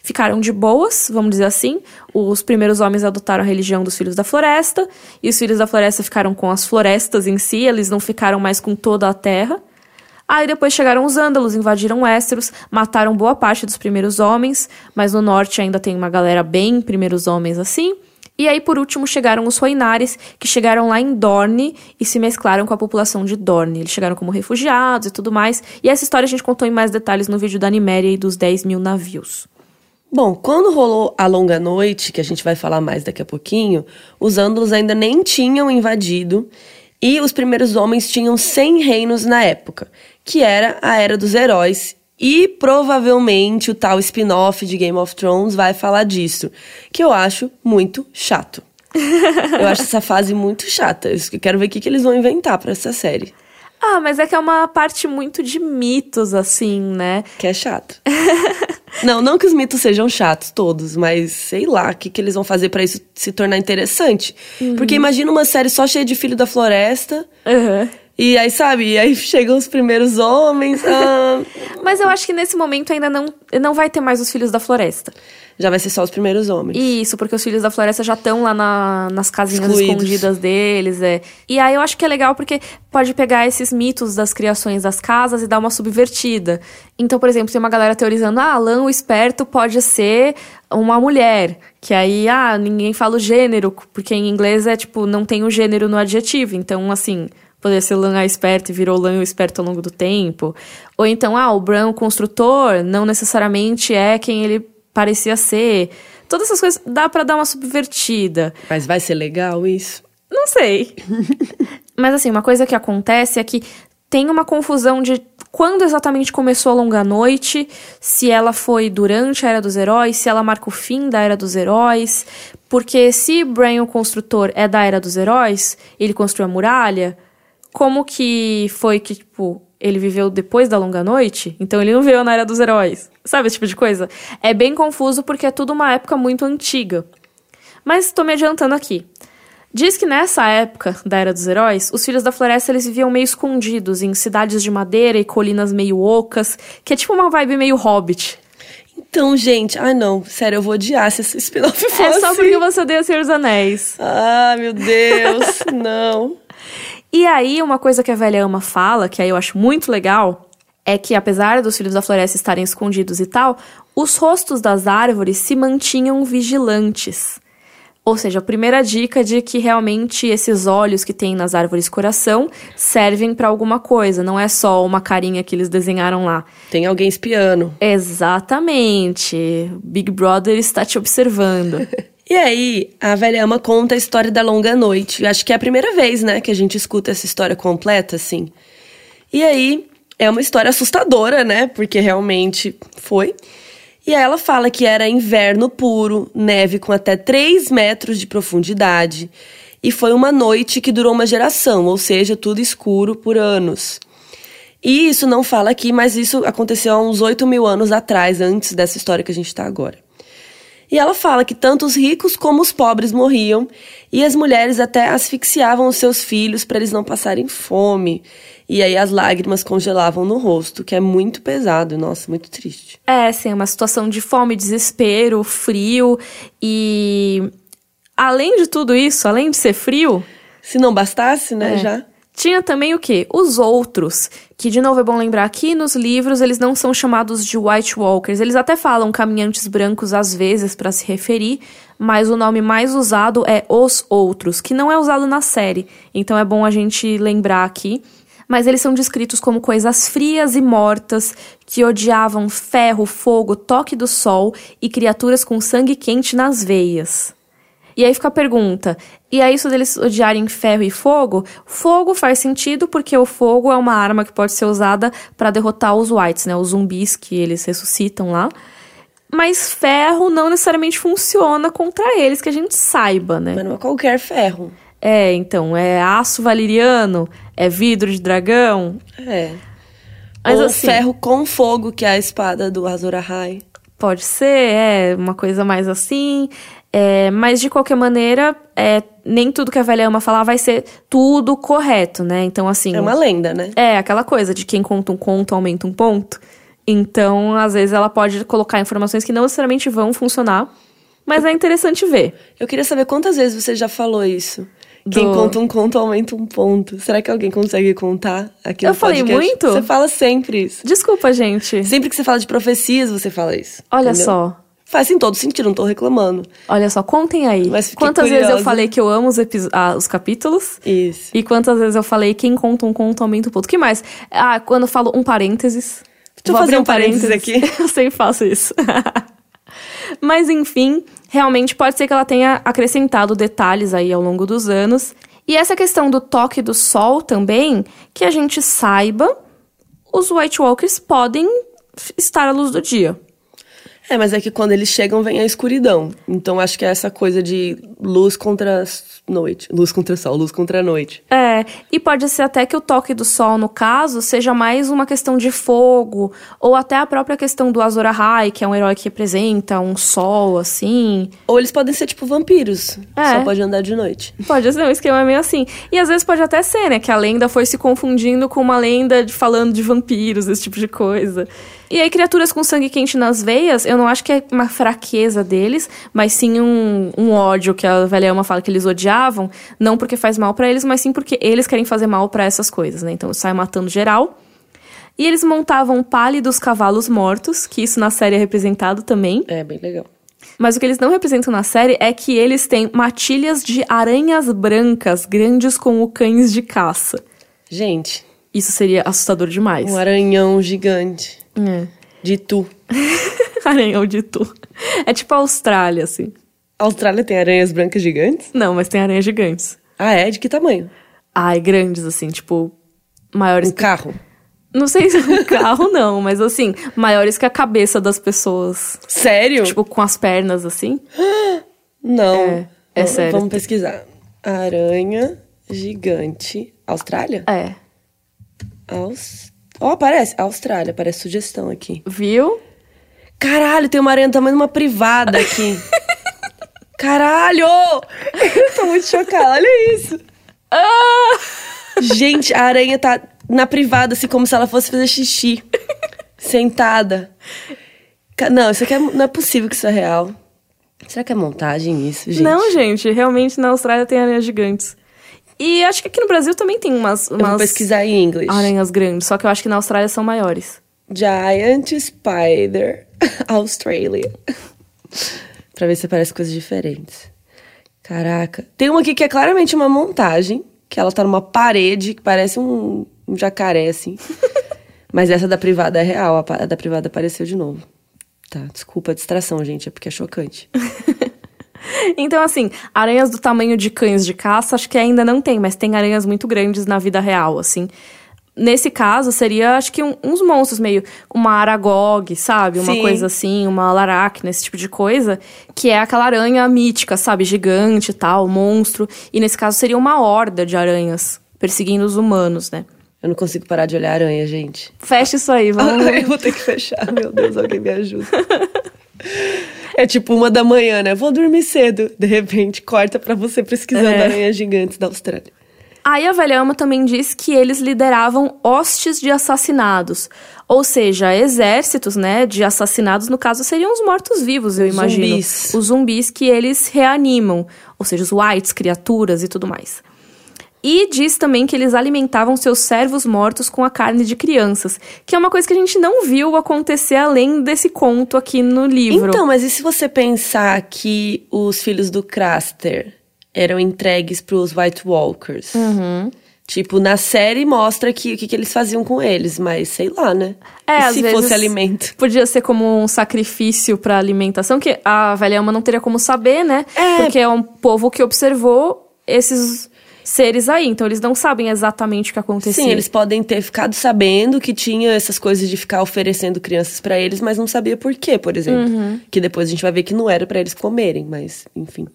ficaram de boas, vamos dizer assim. Os primeiros homens adotaram a religião dos filhos da floresta, e os filhos da floresta ficaram com as florestas em si, eles não ficaram mais com toda a terra. Aí depois chegaram os ândalos, invadiram Westeros, mataram boa parte dos primeiros homens, mas no norte ainda tem uma galera bem primeiros homens assim. E aí, por último, chegaram os Roinares, que chegaram lá em Dorne e se mesclaram com a população de Dorne. Eles chegaram como refugiados e tudo mais. E essa história a gente contou em mais detalhes no vídeo da Niméria e dos 10 mil navios. Bom, quando rolou a longa noite, que a gente vai falar mais daqui a pouquinho, os ândalos ainda nem tinham invadido e os primeiros homens tinham 100 reinos na época, que era a Era dos Heróis. E provavelmente o tal spin-off de Game of Thrones vai falar disso, que eu acho muito chato. eu acho essa fase muito chata. Eu quero ver o que, eles vão inventar para essa série. Ah, mas é que é uma parte muito de mitos, assim, né? Que é chato. não, não que os mitos sejam chatos todos, mas sei lá, o que, que eles vão fazer para isso se tornar interessante. Uhum. Porque imagina uma série só cheia de Filho da Floresta. Uhum. E aí, sabe, e aí chegam os primeiros homens. Ah... Mas eu acho que nesse momento ainda não, não vai ter mais os filhos da floresta já vai ser só os primeiros homens. Isso, porque os filhos da floresta já estão lá na, nas casinhas Excluídos. escondidas deles, é. E aí eu acho que é legal porque pode pegar esses mitos das criações das casas e dar uma subvertida. Então, por exemplo, tem uma galera teorizando, ah, Alan, o esperto pode ser uma mulher. Que aí, ah, ninguém fala o gênero, porque em inglês é tipo, não tem o gênero no adjetivo. Então, assim, poderia ser Lan a esperto e virou Lan o esperto ao longo do tempo. Ou então, ah, o Bran o construtor não necessariamente é quem ele parecia ser. Todas essas coisas dá para dar uma subvertida. Mas vai ser legal isso? Não sei. Mas assim, uma coisa que acontece é que tem uma confusão de quando exatamente começou a longa noite, se ela foi durante a Era dos Heróis, se ela marca o fim da Era dos Heróis, porque se Bran o construtor é da Era dos Heróis, ele construiu a muralha, como que foi que, tipo, ele viveu depois da longa noite, então ele não veio na era dos heróis. Sabe esse tipo de coisa? É bem confuso porque é tudo uma época muito antiga. Mas estou me adiantando aqui. Diz que nessa época da Era dos Heróis, os Filhos da Floresta eles viviam meio escondidos em cidades de madeira e colinas meio ocas, que é tipo uma vibe meio hobbit. Então, gente, ai não, sério, eu vou odiar se esse spin-off for É só porque você odeia Senhor dos Anéis. Ah, meu Deus, não. E aí, uma coisa que a velha ama fala, que aí eu acho muito legal, é que apesar dos filhos da floresta estarem escondidos e tal, os rostos das árvores se mantinham vigilantes. Ou seja, a primeira dica de que realmente esses olhos que tem nas árvores coração servem para alguma coisa, não é só uma carinha que eles desenharam lá. Tem alguém espiando. Exatamente. Big Brother está te observando. E aí, a velha ama conta a história da longa noite. Acho que é a primeira vez, né, que a gente escuta essa história completa, assim. E aí, É uma história assustadora, né? Porque realmente foi. E aí ela fala que era inverno puro, neve com até 3 metros de profundidade. E foi uma noite que durou uma geração, ou seja, tudo escuro por anos. E isso não fala aqui, mas isso aconteceu há uns 8 mil anos atrás, antes dessa história que a gente está agora. E ela fala que tanto os ricos como os pobres morriam e as mulheres até asfixiavam os seus filhos para eles não passarem fome. E aí as lágrimas congelavam no rosto, que é muito pesado, nossa, muito triste. É, sim, uma situação de fome, desespero, frio e além de tudo isso, além de ser frio, se não bastasse, né, é. já tinha também o quê? Os outros, que de novo é bom lembrar aqui nos livros eles não são chamados de White Walkers, eles até falam caminhantes brancos às vezes para se referir, mas o nome mais usado é Os Outros, que não é usado na série, então é bom a gente lembrar aqui. Mas eles são descritos como coisas frias e mortas, que odiavam ferro, fogo, toque do sol e criaturas com sangue quente nas veias. E aí fica a pergunta: e é isso deles odiarem ferro e fogo? Fogo faz sentido porque o fogo é uma arma que pode ser usada para derrotar os whites, né? Os zumbis que eles ressuscitam lá. Mas ferro não necessariamente funciona contra eles, que a gente saiba, né? Mas não é qualquer ferro. É, então, é aço valeriano, é vidro de dragão. É. Mas Ou assim, ferro com fogo, que é a espada do Azor Ahai. Pode ser, é uma coisa mais assim. É, mas de qualquer maneira, é, nem tudo que a velha ama falar vai ser tudo correto, né? Então, assim. É uma lenda, né? É, aquela coisa de quem conta um conto aumenta um ponto. Então, às vezes, ela pode colocar informações que não necessariamente vão funcionar, mas é interessante ver. Eu queria saber quantas vezes você já falou isso. Do... Quem conta um conto aumenta um ponto. Será que alguém consegue contar aqui Eu falei podcast? muito? Você fala sempre isso. Desculpa, gente. Sempre que você fala de profecias, você fala isso. Olha entendeu? só. Faz em todo sentido, não tô reclamando. Olha só, contem aí. Mas quantas curiosa. vezes eu falei que eu amo os, ah, os, capítulos? Isso. E quantas vezes eu falei quem conta um conto aumenta um ponto. O que mais? Ah, quando eu falo um parênteses. Deixa eu fazer um parênteses, parênteses aqui. eu sempre faço isso. Mas enfim, realmente pode ser que ela tenha acrescentado detalhes aí ao longo dos anos. E essa questão do toque do sol também, que a gente saiba, os White Walkers podem estar à luz do dia. É, mas é que quando eles chegam vem a escuridão. Então acho que é essa coisa de luz contra noite. Luz contra sol, luz contra noite. É, e pode ser até que o toque do sol, no caso, seja mais uma questão de fogo, ou até a própria questão do Azor Ahai, que é um herói que representa um sol, assim. Ou eles podem ser tipo vampiros, é. só pode andar de noite. Pode ser, um esquema meio assim. E às vezes pode até ser, né, que a lenda foi se confundindo com uma lenda de, falando de vampiros, esse tipo de coisa. E aí, criaturas com sangue quente nas veias, eu não acho que é uma fraqueza deles, mas sim um, um ódio que a velha Ama fala que eles odiavam, não porque faz mal para eles, mas sim porque eles querem fazer mal para essas coisas, né? Então, sai matando geral. E eles montavam pálidos cavalos mortos, que isso na série é representado também. É, bem legal. Mas o que eles não representam na série é que eles têm matilhas de aranhas brancas grandes como cães de caça. Gente. Isso seria assustador demais. Um aranhão gigante. É. De tu. Aranhão de tu. É tipo a Austrália, assim. A Austrália tem aranhas brancas gigantes? Não, mas tem aranhas gigantes. Ah, é? De que tamanho? Ai, grandes, assim, tipo, maiores. Um carro? Não sei se é um carro, não, mas assim, maiores que a cabeça das pessoas. Sério? Tipo, com as pernas, assim. Não. É, é sério. Vamos pesquisar. Aranha gigante. Austrália? É. Aus... Ó, aparece. Austrália, parece sugestão aqui. Viu? Caralho, tem uma aranha do tamanho de uma privada aqui. Caralho! Eu tô muito chocada, olha isso. Ah! Gente, a aranha tá na privada, assim, como se ela fosse fazer xixi. Sentada. Não, isso aqui é- não é possível que isso é real. Será que é montagem isso, gente? Não, gente, realmente na Austrália tem aranhas gigantes. E acho que aqui no Brasil também tem umas, Eu vou umas pesquisar em inglês. aranhas grandes, só que eu acho que na Austrália são maiores. Giant Spider Australia. pra ver se parece coisas diferentes. Caraca. Tem uma aqui que é claramente uma montagem, que ela tá numa parede que parece um, um jacaré, assim. Mas essa da privada é real, a da privada apareceu de novo. Tá, desculpa a distração, gente, é porque é chocante. Então, assim, aranhas do tamanho de cães de caça, acho que ainda não tem, mas tem aranhas muito grandes na vida real, assim. nesse caso, seria, acho que um- uns monstros meio uma Aragog, sabe? Uma Sim. coisa assim, uma Laracna, esse tipo de coisa. Que é aquela aranha mítica, sabe? Gigante e tal, monstro. E nesse caso seria uma horda de aranhas perseguindo os humanos, né? Eu não consigo parar de olhar aranha, gente. Fecha isso aí, vamos. eu vou ter que fechar. Meu Deus, alguém me ajuda. É tipo uma da manhã, né? Vou dormir cedo. De repente, corta pra você pesquisando É. aranhas gigantes da Austrália. Aí a velha ama também diz que eles lideravam hostes de assassinados. Ou seja, exércitos, né, de assassinados, no caso, seriam os mortos-vivos, eu imagino. Zumbis. Os zumbis que eles reanimam. Ou seja, os whites, criaturas e tudo mais. E diz também que eles alimentavam seus servos mortos com a carne de crianças. Que é uma coisa que a gente não viu acontecer além desse conto aqui no livro. Então, mas e se você pensar que os filhos do Craster eram entregues pros White Walkers? Uhum. Tipo, na série mostra que, o que, que eles faziam com eles, mas sei lá, né? É, e se fosse alimento? Podia ser como um sacrifício pra alimentação, que a velha ama não teria como saber, né? É. Porque é um povo que observou esses seres aí, então eles não sabem exatamente o que acontecia. Sim, eles podem ter ficado sabendo que tinha essas coisas de ficar oferecendo crianças pra eles, mas não sabia por quê, por exemplo. Uhum. Que depois a gente vai ver que não era pra eles comerem, mas enfim.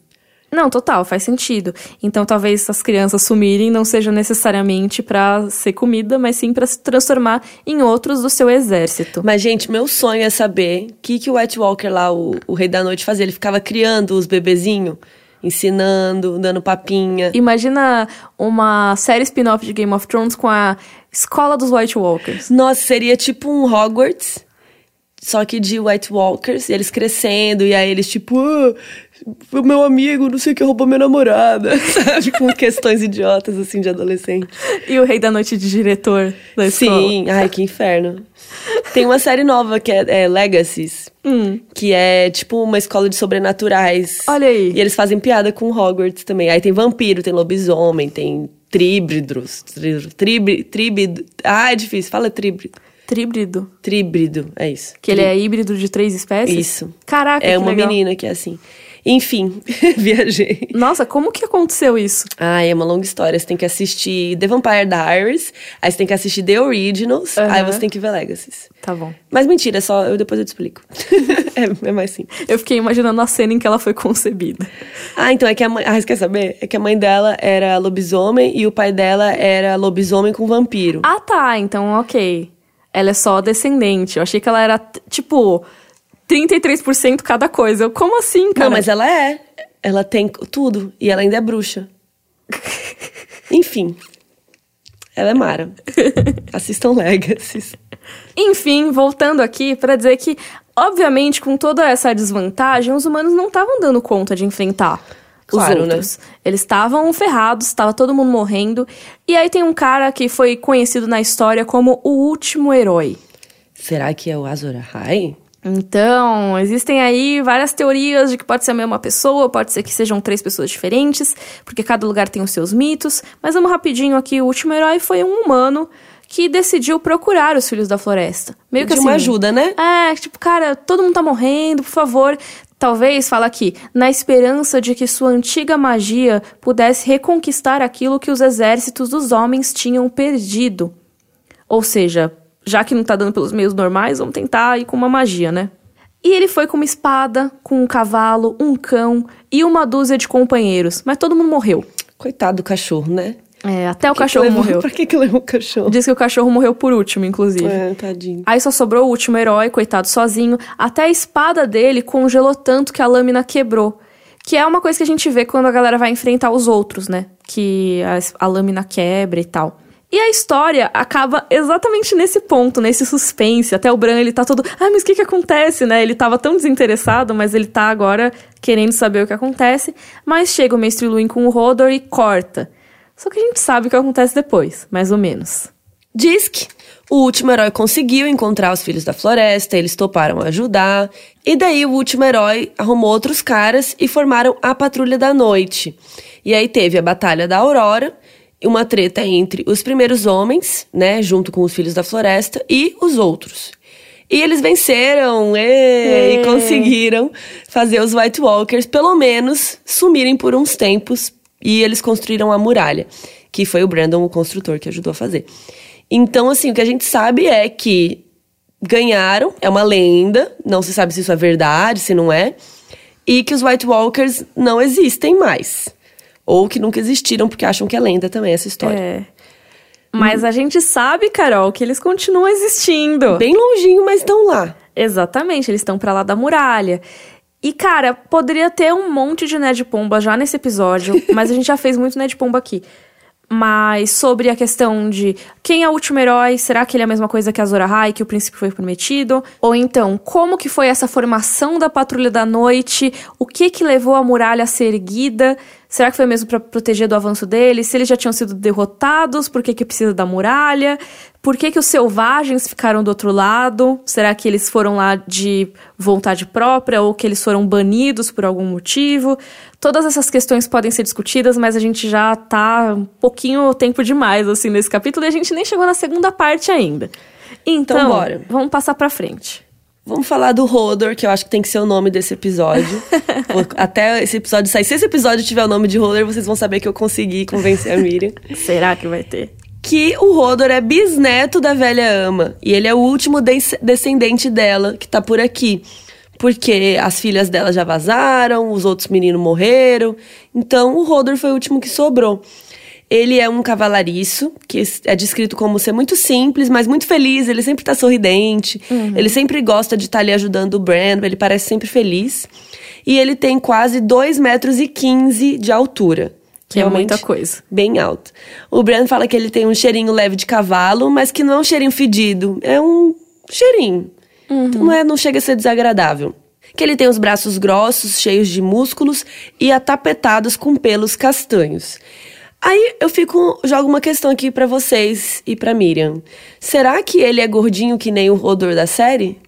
Não, total, faz sentido. Então talvez essas crianças sumirem não seja necessariamente pra ser comida, mas sim pra se transformar em outros do seu exército. Mas, gente, meu sonho é saber o que, que o White Walker lá, o, o Rei da Noite, fazia. Ele ficava criando os bebezinhos, ensinando, dando papinha. Imagina uma série spin-off de Game of Thrones com a escola dos White Walkers. Nossa, seria tipo um Hogwarts, só que de White Walkers, e eles crescendo, e aí eles tipo, ah, o meu amigo, não sei o que, roubou minha namorada, sabe? Com questões idiotas, assim, de adolescente. E o Rei da Noite de diretor da escola. Sim, ai, que inferno. Tem uma série nova que é, é Legacies, que é tipo uma escola de sobrenaturais. Hum. Olha aí. E eles fazem piada com Hogwarts também. Aí tem vampiro, tem lobisomem, tem tríbridos. Tríbrido. Tríbrido. Ah, é difícil. Fala tríbrido. Tríbrido. Tríbrido, é isso. Que ele é híbrido de três espécies? Isso. Caraca, É uma legal. menina que é assim. Enfim, viajei. Nossa, como que aconteceu isso? Ah, é uma longa história. Você tem que assistir The Vampire Diaries, aí você tem que assistir The Originals, Aham. aí você tem que ver Legacies. Tá bom. Mas mentira, é só eu depois eu te explico. é, é mais simples. Eu fiquei imaginando a cena em que ela foi concebida. Ah, então é que a mãe. Ah, você quer saber? É que a mãe dela era lobisomem e o pai dela era lobisomem com vampiro. Ah, tá. Então, ok. Ela é só descendente. Eu achei que ela era, tipo, 33% cada coisa. Eu, como assim, cara? Não, mas ela é. Ela tem tudo. E ela ainda é bruxa. Enfim. Ela é Mara. Assistam Legacies. Enfim, voltando aqui pra dizer que, obviamente, com toda essa desvantagem, os humanos não estavam dando conta de enfrentar os Claro, né? outros. Eles estavam ferrados, estava todo mundo morrendo. E aí tem um cara que foi conhecido na história como o último herói. Será que é o Azor Ahai? Então, existem aí várias teorias de que pode ser a mesma pessoa, pode ser que sejam três pessoas diferentes, porque cada lugar tem os seus mitos. Mas vamos rapidinho aqui, o último herói foi um humano que decidiu procurar os filhos da floresta. Meio que De assim. uma ajuda, né? É, tipo, cara, todo mundo tá morrendo, por favor. Talvez, fala aqui, na esperança de que sua antiga magia pudesse reconquistar aquilo que os exércitos dos homens tinham perdido. Ou seja, já que não tá dando pelos meios normais, vamos tentar ir com uma magia, né? E ele foi com uma espada, com um cavalo, um cão e uma dúzia de companheiros, mas todo mundo morreu. Coitado do cachorro, né? É, até o cachorro levou- morreu. Pra que que levou o cachorro? Diz que o cachorro morreu por último, inclusive. É, tadinho. Aí só sobrou o último herói, coitado, sozinho. Até a espada dele congelou tanto que a lâmina quebrou. Que é uma coisa que a gente vê quando a galera vai enfrentar os outros, né? Que a, a lâmina quebra e tal. E a história acaba exatamente nesse ponto, nesse suspense. Até o Bran, ele tá todo... Ah, mas o que que acontece, né? Ele tava tão desinteressado, mas ele tá agora querendo saber o que acontece. Mas chega o Mestre Luin com o Hodor e corta. Só que a gente sabe o que acontece depois, mais ou menos. Diz que o último herói conseguiu encontrar os filhos da floresta, eles toparam ajudar. E daí o último herói arrumou outros caras e formaram a Patrulha da Noite. E aí teve a Batalha da Aurora, e uma treta entre os primeiros homens, né, junto com os filhos da floresta, e os outros. E eles venceram e Ê. conseguiram fazer os White Walkers, pelo menos, sumirem por uns tempos. E eles construíram a muralha, que foi o Brandon, o construtor, que ajudou a fazer. Então, assim, o que a gente sabe é que ganharam, é uma lenda, não se sabe se isso é verdade, se não é, e que os White Walkers não existem mais. Ou que nunca existiram, porque acham que é lenda também essa história. É. Mas a gente sabe, Carol, que eles continuam existindo. Bem longinho, mas estão lá. Exatamente, eles estão pra lá da muralha. E, cara, poderia ter um monte de Ned Pomba já nesse episódio, mas a gente já fez muito Ned Pomba aqui. Mas sobre a questão de quem é o último herói, será que ele é a mesma coisa que a Azor Ahai, que o príncipe foi prometido? Ou então, como que foi essa formação da Patrulha da Noite? O que que levou a muralha a ser erguida? Será que foi mesmo para proteger do avanço deles? Se eles já tinham sido derrotados, por que que precisa da muralha? Por que que os selvagens ficaram do outro lado? Será que eles foram lá de vontade própria ou que eles foram banidos por algum motivo? Todas essas questões podem ser discutidas, mas a gente já tá um pouquinho tempo demais assim nesse capítulo e a gente nem chegou na segunda parte ainda. Então, Então, bora. vamos passar pra frente. Vamos falar do Hodor, que eu acho que tem que ser o nome desse episódio. Até esse episódio sair. Se esse episódio tiver o nome de Hodor, vocês vão saber que eu consegui convencer a Miriam. Será que vai ter? que o Hodor é bisneto da velha ama. E ele é o último des- descendente dela que tá por aqui. Porque as filhas dela já vazaram, os outros meninos morreram. Então o Hodor foi o último que sobrou. Ele é um cavalariço, que é descrito como ser muito simples, mas muito feliz. Ele sempre tá sorridente. Ele sempre gosta de estar ali ajudando o Bran. Ele parece sempre feliz. E ele tem quase 2 metros e 15 de altura. Que é muita coisa. bem alto. O Bran fala que ele tem um cheirinho leve de cavalo, mas que não é um cheirinho fedido. É um cheirinho. Então não, é, não chega a ser desagradável. Que ele tem os braços grossos, cheios de músculos e atapetados com pelos castanhos. Aí eu fico, jogo uma questão aqui pra vocês e pra Miriam. Será que ele é gordinho que nem o Rodor da série?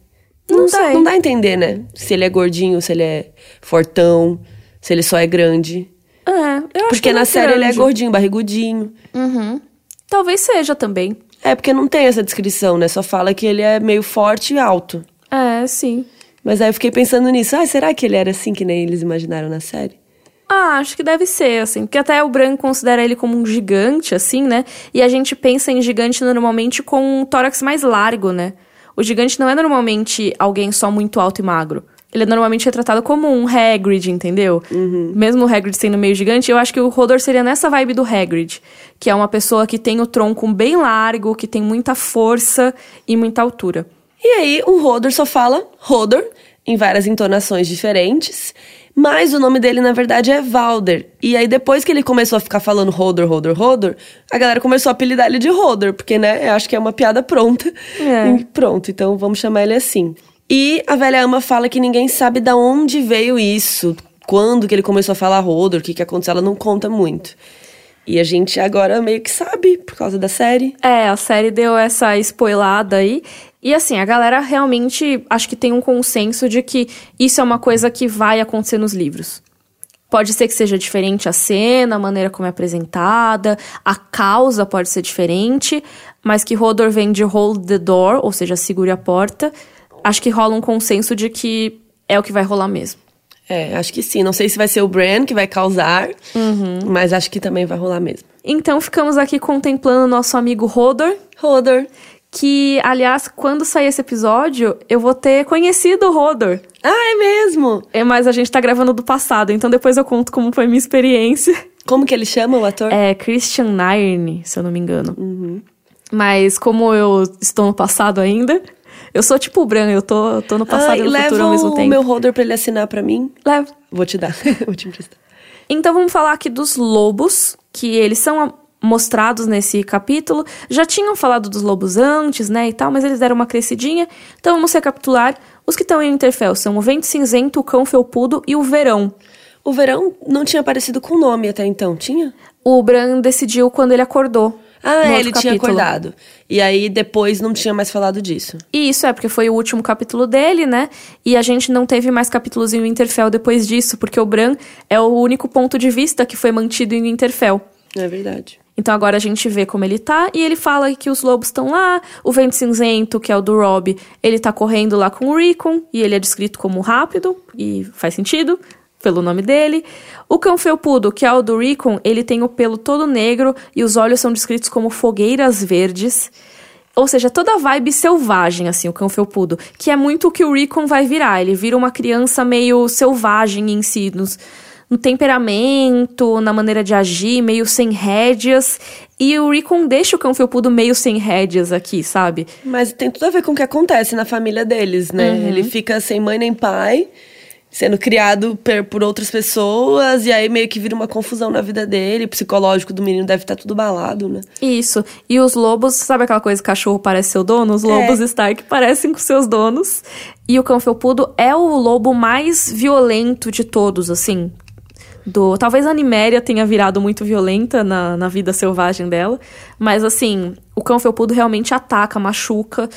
Não dá, sei. não dá a entender, né? Se ele é gordinho, se ele é fortão, se ele só é grande. É, eu acho Porque que na é série ele é grande. gordinho, barrigudinho. Uhum. Talvez seja também. É porque não tem essa descrição, né? Só fala que ele é meio forte e alto. É, sim. Mas aí eu fiquei pensando nisso. Ah, será que ele era assim que nem eles imaginaram na série? Ah, acho que deve ser, assim. Porque até o Bran considera ele como um gigante, assim, né? E a gente pensa em gigante normalmente com um tórax mais largo, né? O gigante não é normalmente alguém só muito alto e magro. Ele é normalmente retratado como um Hagrid, entendeu? Mesmo o Hagrid sendo meio gigante, eu acho que o Hodor seria nessa vibe do Hagrid. Que é uma pessoa que tem o tronco bem largo, que tem muita força e muita altura. E aí o Hodor só fala Hodor, em várias entonações diferentes. Mas o nome dele, na verdade, é Valder. E aí, depois que ele começou a ficar falando Hodor, Hodor, Hodor, a galera começou a apelidar ele de Hodor, porque, né, eu acho que é uma piada pronta. É. E pronto, então vamos chamar ele assim. E a velha ama fala que ninguém sabe da onde veio isso, quando que ele começou a falar Hodor, o que, que aconteceu, ela não conta muito. E a gente agora meio que sabe, por causa da série. É, a série deu essa spoilada aí. E assim, a galera realmente acho que tem um consenso de que isso é uma coisa que vai acontecer nos livros. Pode ser que seja diferente a cena, a maneira como é apresentada, a causa pode ser diferente, mas que Hodor vem de hold the door, ou seja, segure a porta. Acho que rola um consenso de que é o que vai rolar mesmo. É, acho que sim. Não sei se vai ser o Bran que vai causar, mas acho que também vai rolar mesmo. Então ficamos aqui contemplando o nosso amigo Hodor, Hodor. Que, aliás, quando sair esse episódio, eu vou ter conhecido o Hodor. Ah, é mesmo? É, mas a gente tá gravando do passado, então depois eu conto como foi minha experiência. Como que ele chama o ator? É Christian Nairn, se eu não me engano. Mas como eu estou no passado ainda, eu sou tipo o Bran, eu tô, tô no passado ah, e no leva futuro ao mesmo o tempo. meu Hodor pra ele assinar pra mim. Levo. Vou te dar. Vou te emprestar. Então vamos falar aqui dos lobos, que eles são mostrados nesse capítulo. Já tinham falado dos lobos antes, né, e tal, mas eles deram uma crescidinha. Então vamos recapitular. Os que estão em Winterfell são o Vento Cinzento, o Cão Felpudo e o Verão. O verão não tinha aparecido com nome até então, tinha? O Bran decidiu quando ele acordou. Ah, é, ele tinha capítulo. acordado. E aí depois não tinha mais falado disso. E isso é porque foi o último capítulo dele, né? E a gente não teve mais capítulos em Winterfell depois disso, porque o Bran é o único ponto de vista que foi mantido em Winterfell. É verdade. Então agora a gente vê como ele tá e ele fala que os lobos estão lá, o vento cinzento, que é o do Rob, ele tá correndo lá com o Rickon e ele é descrito como rápido e faz sentido. pelo nome dele. O cão felpudo, que é o do Rickon, ele tem o pelo todo negro e os olhos são descritos como fogueiras verdes. Ou seja, toda a vibe selvagem, assim, o cão felpudo. Que é muito o que o Rickon vai virar. Ele vira uma criança meio selvagem em si, nos, no temperamento, na maneira de agir, meio sem rédeas. E o Rickon deixa o cão felpudo meio sem rédeas aqui, sabe? Mas tem tudo a ver com o que acontece na família deles, né? Uhum. Ele fica sem mãe nem pai sendo criado per, por outras pessoas, e aí meio que vira uma confusão na vida dele. O psicológico do menino deve estar tá tudo balado, né? Isso. E os lobos, sabe aquela coisa, cachorro parece seu dono? Os lobos é. Stark parecem com seus donos. E o cão felpudo é o lobo mais violento de todos, assim. Do, talvez a Niméria tenha virado muito violenta na, na vida selvagem dela, mas assim, o cão felpudo realmente ataca, machuca,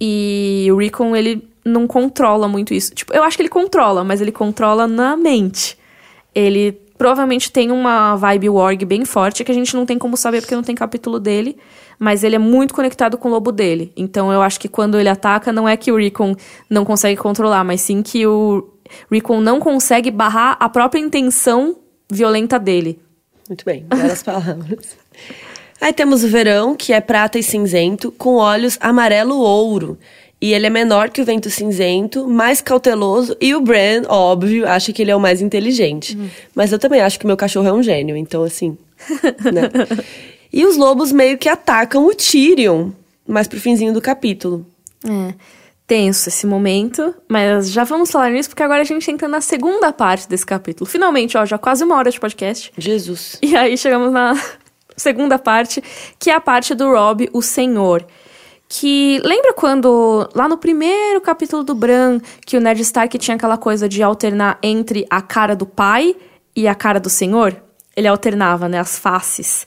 e o Rickon, ele não controla muito isso. Tipo, eu acho que ele controla, mas ele controla na mente. Ele provavelmente tem uma vibe warg bem forte que a gente não tem como saber porque não tem capítulo dele, mas ele é muito conectado com o lobo dele. Então eu acho que quando ele ataca não é que o Rickon não consegue controlar, mas sim que o Rickon não consegue barrar a própria intenção violenta dele. Muito bem, belas palavras. Aí temos o verão, que é prata e cinzento, com olhos amarelo-ouro. E ele é menor que o vento cinzento, mais cauteloso. E o Bran, óbvio, acha que ele é o mais inteligente. Uhum. Mas eu também acho que meu cachorro é um gênio, então assim. né? E os lobos meio que atacam o Tyrion, mais pro finzinho do capítulo. É. Tenso esse momento, mas já vamos falar nisso porque agora a gente entra na segunda parte desse capítulo. Finalmente, ó, já quase uma hora de podcast. Jesus. E aí chegamos na segunda parte, que é a parte do Rob, o Senhor que lembra quando lá no primeiro capítulo do Bran que o Ned Stark tinha aquela coisa de alternar entre a cara do pai e a cara do senhor? Ele alternava, né, as faces.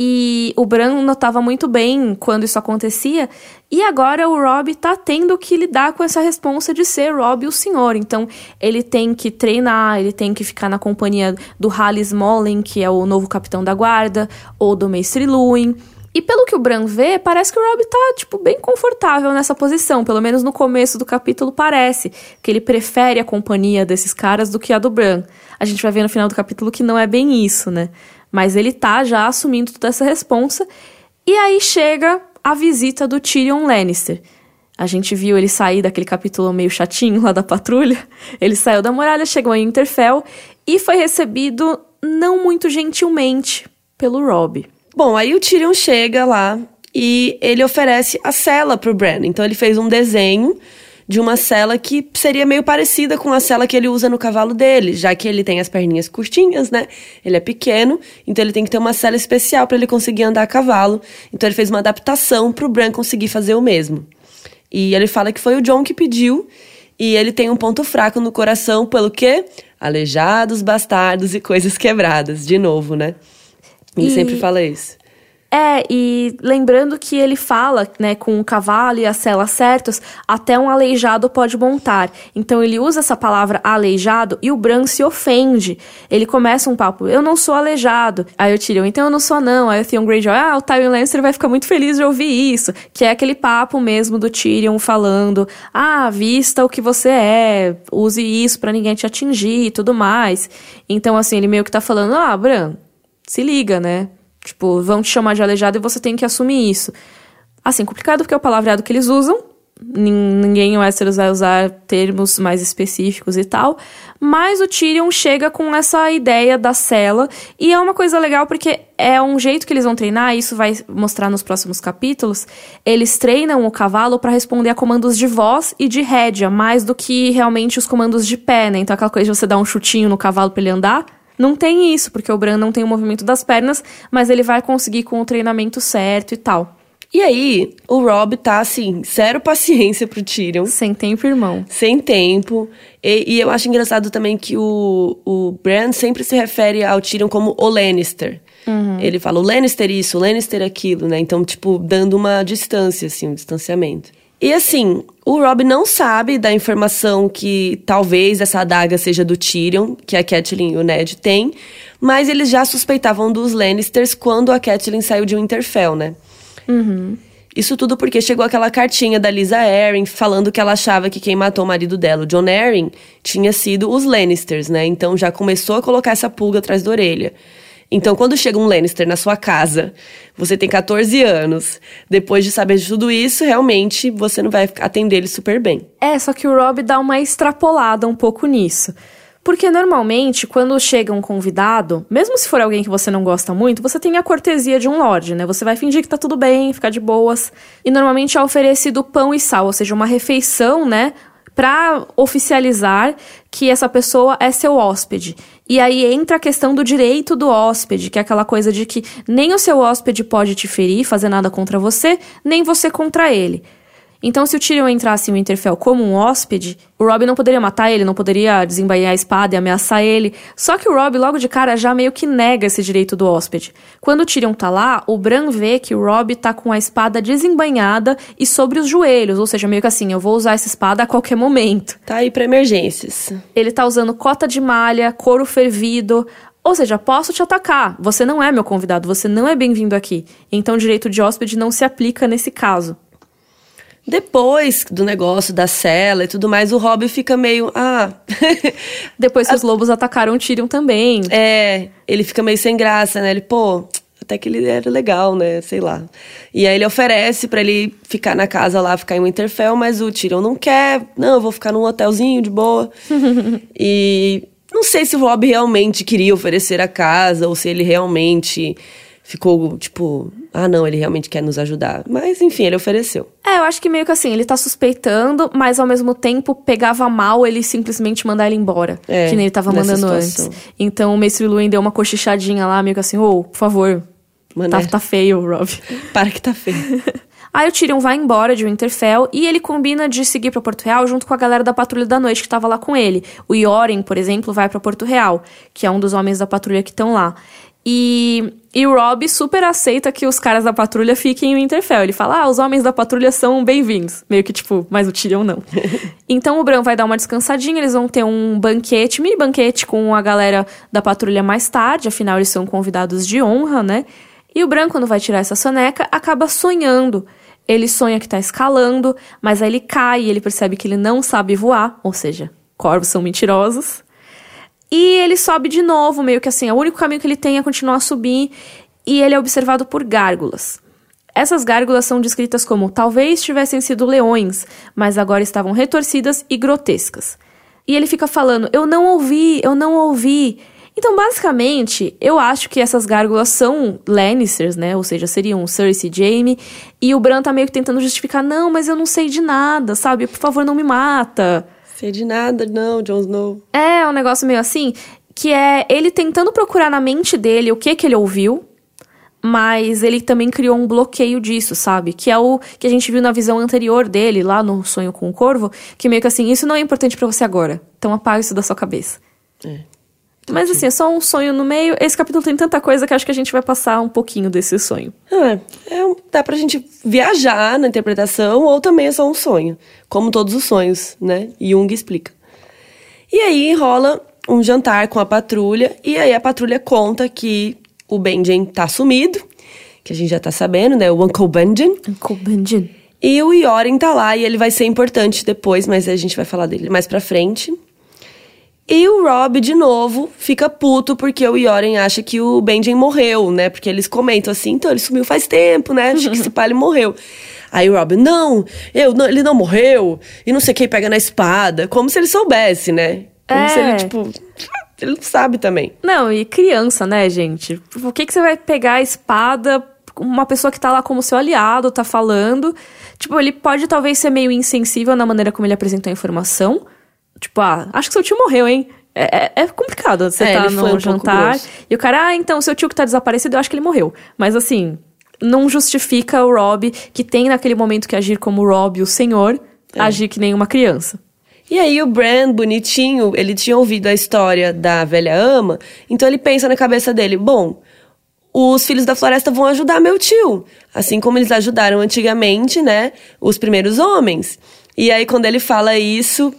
E o Bran notava muito bem quando isso acontecia, e agora o Rob tá tendo que lidar com essa responsa de ser Rob o senhor. Então, ele tem que treinar, ele tem que ficar na companhia do Hal Smolin, que é o novo capitão da guarda, ou do Mestre Luin. E pelo que o Bran vê, parece que o Rob tá, tipo, bem confortável nessa posição. Pelo menos no começo do capítulo parece. Que ele prefere a companhia desses caras do que a do Bran. A gente vai ver no final do capítulo que não é bem isso, né? Mas ele tá já assumindo toda essa responsa. E aí chega a visita do Tyrion Lannister. A gente viu ele sair daquele capítulo meio chatinho lá da patrulha. Ele saiu da muralha, chegou em Interfell e foi recebido não muito gentilmente pelo Robb. Bom, aí o Tyrion chega lá e ele oferece a cela pro Bran. Então ele fez um desenho de uma cela que seria meio parecida com a cela que ele usa no cavalo dele, já que ele tem as perninhas curtinhas, né? Ele é pequeno, então ele tem que ter uma cela especial para ele conseguir andar a cavalo. Então ele fez uma adaptação pro Bran conseguir fazer o mesmo. E ele fala que foi o John que pediu e ele tem um ponto fraco no coração pelo quê? Aleijados, bastardos e coisas quebradas, de novo, né? Ele e... sempre fala isso. É, e lembrando que ele fala, né, com o cavalo e as celas certas, até um aleijado pode montar. Então ele usa essa palavra aleijado e o Bran se ofende. Ele começa um papo, eu não sou aleijado. Aí o Tyrion, então eu não sou não. Aí o Theon Greyjoy, ah, o Tywin Lannister vai ficar muito feliz de ouvir isso. Que é aquele papo mesmo do Tyrion falando, ah, vista o que você é, use isso para ninguém te atingir e tudo mais. Então assim, ele meio que tá falando, ah, Bran, se liga, né? Tipo, vão te chamar de aleijado e você tem que assumir isso. Assim, complicado porque é o palavreado que eles usam. Ninguém em Westeros vai usar termos mais específicos e tal. Mas o Tyrion chega com essa ideia da cela. E é uma coisa legal porque é um jeito que eles vão treinar. Isso vai mostrar nos próximos capítulos. Eles treinam o cavalo para responder a comandos de voz e de rédea, mais do que realmente os comandos de pé, né? Então aquela coisa de você dar um chutinho no cavalo para ele andar não tem isso, porque o Bran não tem o movimento das pernas, mas ele vai conseguir com o treinamento certo e tal. E aí, o Rob tá assim, zero paciência pro Tyrion. Sem tempo, irmão. Sem tempo. E, e eu acho engraçado também que o, o Bran sempre se refere ao Tyrion como o Lannister. Uhum. Ele fala o Lannister isso, o Lannister aquilo, né? Então, tipo, dando uma distância, assim, um distanciamento. E assim, o Rob não sabe da informação que talvez essa adaga seja do Tyrion, que a Catelyn e o Ned têm, mas eles já suspeitavam dos Lannisters quando a Catelyn saiu de Winterfell, né? Uhum. Isso tudo porque chegou aquela cartinha da Lisa Arryn falando que ela achava que quem matou o marido dela, o John Arryn, tinha sido os Lannisters, né? Então já começou a colocar essa pulga atrás da orelha. Então, quando chega um Lannister na sua casa, você tem 14 anos, depois de saber de tudo isso, realmente você não vai atender ele super bem. É, só que o Rob dá uma extrapolada um pouco nisso. Porque normalmente, quando chega um convidado, mesmo se for alguém que você não gosta muito, você tem a cortesia de um lorde, né? Você vai fingir que tá tudo bem, ficar de boas. E normalmente é oferecido pão e sal, ou seja, uma refeição, né? Para oficializar que essa pessoa é seu hóspede. E aí entra a questão do direito do hóspede, que é aquela coisa de que nem o seu hóspede pode te ferir, fazer nada contra você, nem você contra ele. Então, se o Tyrion entrasse em Winterfell como um hóspede, o Robb não poderia matar ele, não poderia desembainhar a espada e ameaçar ele. Só que o Robb, logo de cara, já meio que nega esse direito do hóspede. Quando o Tyrion tá lá, o Bran vê que o Robb tá com a espada desembainhada e sobre os joelhos, ou seja, meio que assim, eu vou usar essa espada a qualquer momento. Tá aí pra emergências. Ele tá usando cota de malha, couro fervido, ou seja, posso te atacar. Você não é meu convidado, você não é bem-vindo aqui. Então o direito de hóspede não se aplica nesse caso. Depois do negócio da cela e tudo mais, o Rob fica meio. Ah. Depois que os lobos atacaram o Tyrion também. É, ele fica meio sem graça, né? Ele, pô, até que ele era legal, né? Sei lá. E aí ele oferece para ele ficar na casa lá, ficar em Winterfell, mas o Tyrion não quer. Não, eu vou ficar num hotelzinho de boa. e não sei se o Rob realmente queria oferecer a casa ou se ele realmente ficou tipo, ah não, ele realmente quer nos ajudar. Mas enfim, ele ofereceu. É, eu acho que meio que assim, ele tá suspeitando, mas ao mesmo tempo pegava mal ele simplesmente mandar ele embora. É, que nem ele tava mandando situação. antes. Então o Mace Luin deu uma cochichadinha lá, meio que assim, ô, oh, por favor. Tá, tá feio, Rob. Para que tá feio. Aí o Tyrion vai embora de Winterfell e ele combina de seguir para Porto Real junto com a galera da Patrulha da Noite que tava lá com ele. O Yoren, por exemplo, vai para Porto Real, que é um dos homens da patrulha que estão lá. E, e o Rob super aceita que os caras da patrulha fiquem em Winterfell. Ele fala, ah, os homens da patrulha são bem-vindos. Meio que tipo, mas o Tyrion não. então o Bran vai dar uma descansadinha, eles vão ter um banquete, mini banquete com a galera da patrulha mais tarde, afinal eles são convidados de honra, né? E o Bran, quando vai tirar essa soneca, acaba sonhando. Ele sonha que tá escalando, mas aí ele cai e ele percebe que ele não sabe voar, ou seja, corvos são mentirosos. E ele sobe de novo, meio que assim, o único caminho que ele tem é continuar a subir, e ele é observado por gárgulas. Essas gárgulas são descritas como talvez tivessem sido leões, mas agora estavam retorcidas e grotescas. E ele fica falando: Eu não ouvi, eu não ouvi. Então, basicamente, eu acho que essas gárgulas são Lannisters, né? Ou seja, seriam Cersei e Jaime. E o Bran tá meio que tentando justificar: Não, mas eu não sei de nada, sabe? Por favor, não me mata. Sei de nada, não, Jon Snow. É, um negócio meio assim, que é ele tentando procurar na mente dele o que que ele ouviu, mas ele também criou um bloqueio disso, sabe? Que é o que a gente viu na visão anterior dele, lá no Sonho com o Corvo, que meio que assim, isso não é importante para você agora, então apaga isso da sua cabeça. É. Mas assim, é só um sonho no meio. Esse capítulo tem tanta coisa que acho que a gente vai passar um pouquinho desse sonho. É, é, dá pra gente viajar na interpretação ou também é só um sonho. Como todos os sonhos, né? Jung explica. E aí rola um jantar com a patrulha e aí a patrulha conta que o Benjen tá sumido, que a gente já tá sabendo, né? O Uncle Benjen. Uncle Benjen. E o Yoren tá lá e ele vai ser importante depois, mas a gente vai falar dele mais pra frente. E o Rob, de novo, fica puto porque o Yoren acha que o Benjen morreu, né? Porque eles comentam assim, então ele sumiu faz tempo, né? Acho que esse pai ele morreu. Aí o Rob, não, eu, não, ele não morreu, e não sei quem pega na espada. Como se ele soubesse, né? Como é. se ele, tipo. Ele não sabe também. Não, e criança, né, gente? Por que, que você vai pegar a espada uma pessoa que tá lá como seu aliado, tá falando. Tipo, ele pode talvez ser meio insensível na maneira como ele apresentou a informação. Tipo, ah, acho que seu tio morreu, hein? É, é, é complicado. Você é, tá no um jantar e o cara, ah, então, seu tio que tá desaparecido, eu acho que ele morreu. Mas assim, não justifica o Rob, que tem naquele momento que agir como Rob, o senhor, é. agir que nem uma criança. E aí o Bran, bonitinho, ele tinha ouvido a história da velha ama, então ele pensa na cabeça dele, bom, os filhos da floresta vão ajudar meu tio, assim como eles ajudaram antigamente, né, os primeiros homens. E aí quando ele fala isso,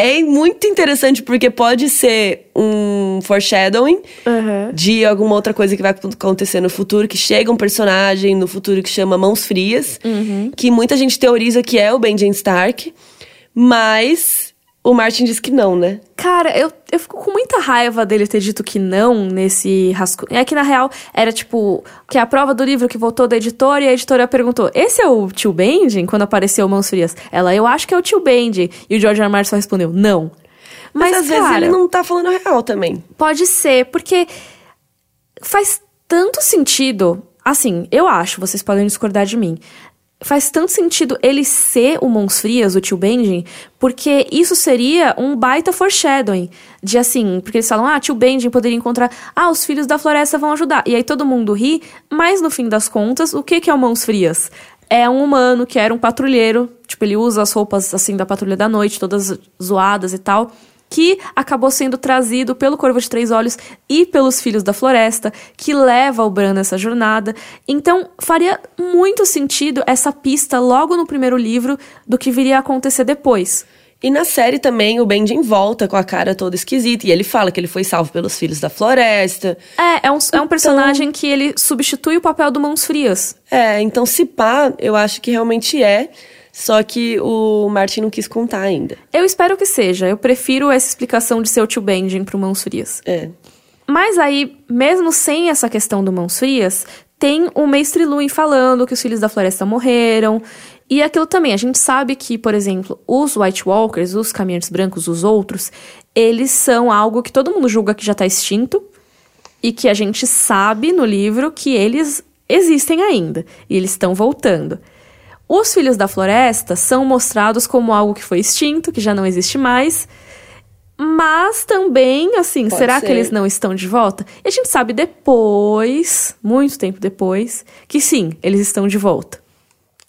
é muito interessante porque pode ser um foreshadowing Uhum. de alguma outra coisa que vai acontecer no futuro, que chega um personagem no futuro que chama Mãos Frias, que muita gente teoriza que é o Benjamin Stark, mas o Martin diz que não, né? Cara, eu, eu fico com muita raiva dele ter dito que não nesse rascunho. É que, na real, era tipo, que é a prova do livro que voltou da editora e a editora perguntou: Esse é o tio Benji? Quando apareceu Mãos Frias. Ela, eu acho que é o tio Benji. E o George R. Martin só respondeu: Não. Mas, Mas, às vezes cara, ele não tá falando a real também. Pode ser, porque faz tanto sentido. Assim, eu acho, vocês podem discordar de mim. Faz tanto sentido ele ser o Mãos Frias, o tio Benjen, porque isso seria um baita foreshadowing. De assim, porque eles falam, ah, tio Benjen poderia encontrar, ah, os filhos da floresta vão ajudar. E aí todo mundo ri, mas no fim das contas, o que, que é o Mãos Frias? É um humano que era um patrulheiro, tipo, ele usa as roupas assim da patrulha da noite, todas zoadas e tal que acabou sendo trazido pelo Corvo de Três Olhos e pelos Filhos da Floresta, que leva o Bran nessa jornada. Então, faria muito sentido essa pista logo no primeiro livro do que viria a acontecer depois. E na série também o Benjen volta com a cara toda esquisita. E ele fala que ele foi salvo pelos filhos da floresta. É, é um, é um personagem que ele substitui o papel do Mãos Frias. É, então se pá, eu acho que realmente é. Só que o Martin não quis contar ainda. Eu espero que seja. Eu prefiro essa explicação de ser o tio Benjen pro Mãos Frias. É. Mas aí, mesmo sem essa questão do Mãos Frias, tem o Mestre Luin falando que os filhos da floresta morreram. E aquilo também, a gente sabe que, por exemplo, os White Walkers, os caminhantes brancos, os outros, eles são algo que todo mundo julga que já tá extinto. E que a gente sabe no livro que eles existem ainda. E eles estão voltando. Os Filhos da Floresta são mostrados como algo que foi extinto, que já não existe mais. Mas também, assim, Pode será ser. que eles não estão de volta? E a gente sabe depois, muito tempo depois, que sim, eles estão de volta.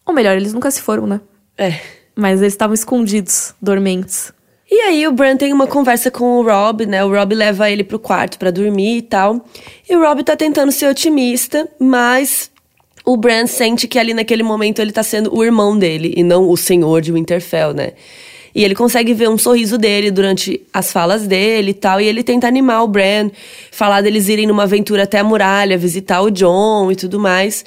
Ou melhor, eles nunca se foram, né? É. Mas eles estavam escondidos, dormentes. E aí o Bran tem uma conversa com o Rob, né? O Rob leva ele pro quarto pra dormir e tal. E o Rob tá tentando ser otimista, mas o Bran sente que ali naquele momento ele tá sendo o irmão dele e não o senhor de Winterfell, né? E ele consegue ver um sorriso dele durante as falas dele e tal. E ele tenta animar o Bran, falar deles irem numa aventura até a muralha, visitar o John e tudo mais.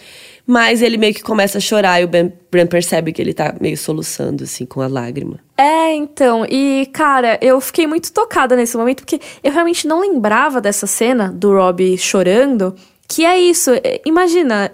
Mas ele meio que começa a chorar e o Bran, Bran percebe que ele tá meio soluçando, assim, com a lágrima. É, então, e cara, eu fiquei muito tocada nesse momento, porque eu realmente não lembrava dessa cena do Rob chorando. Que é isso, é, imagina,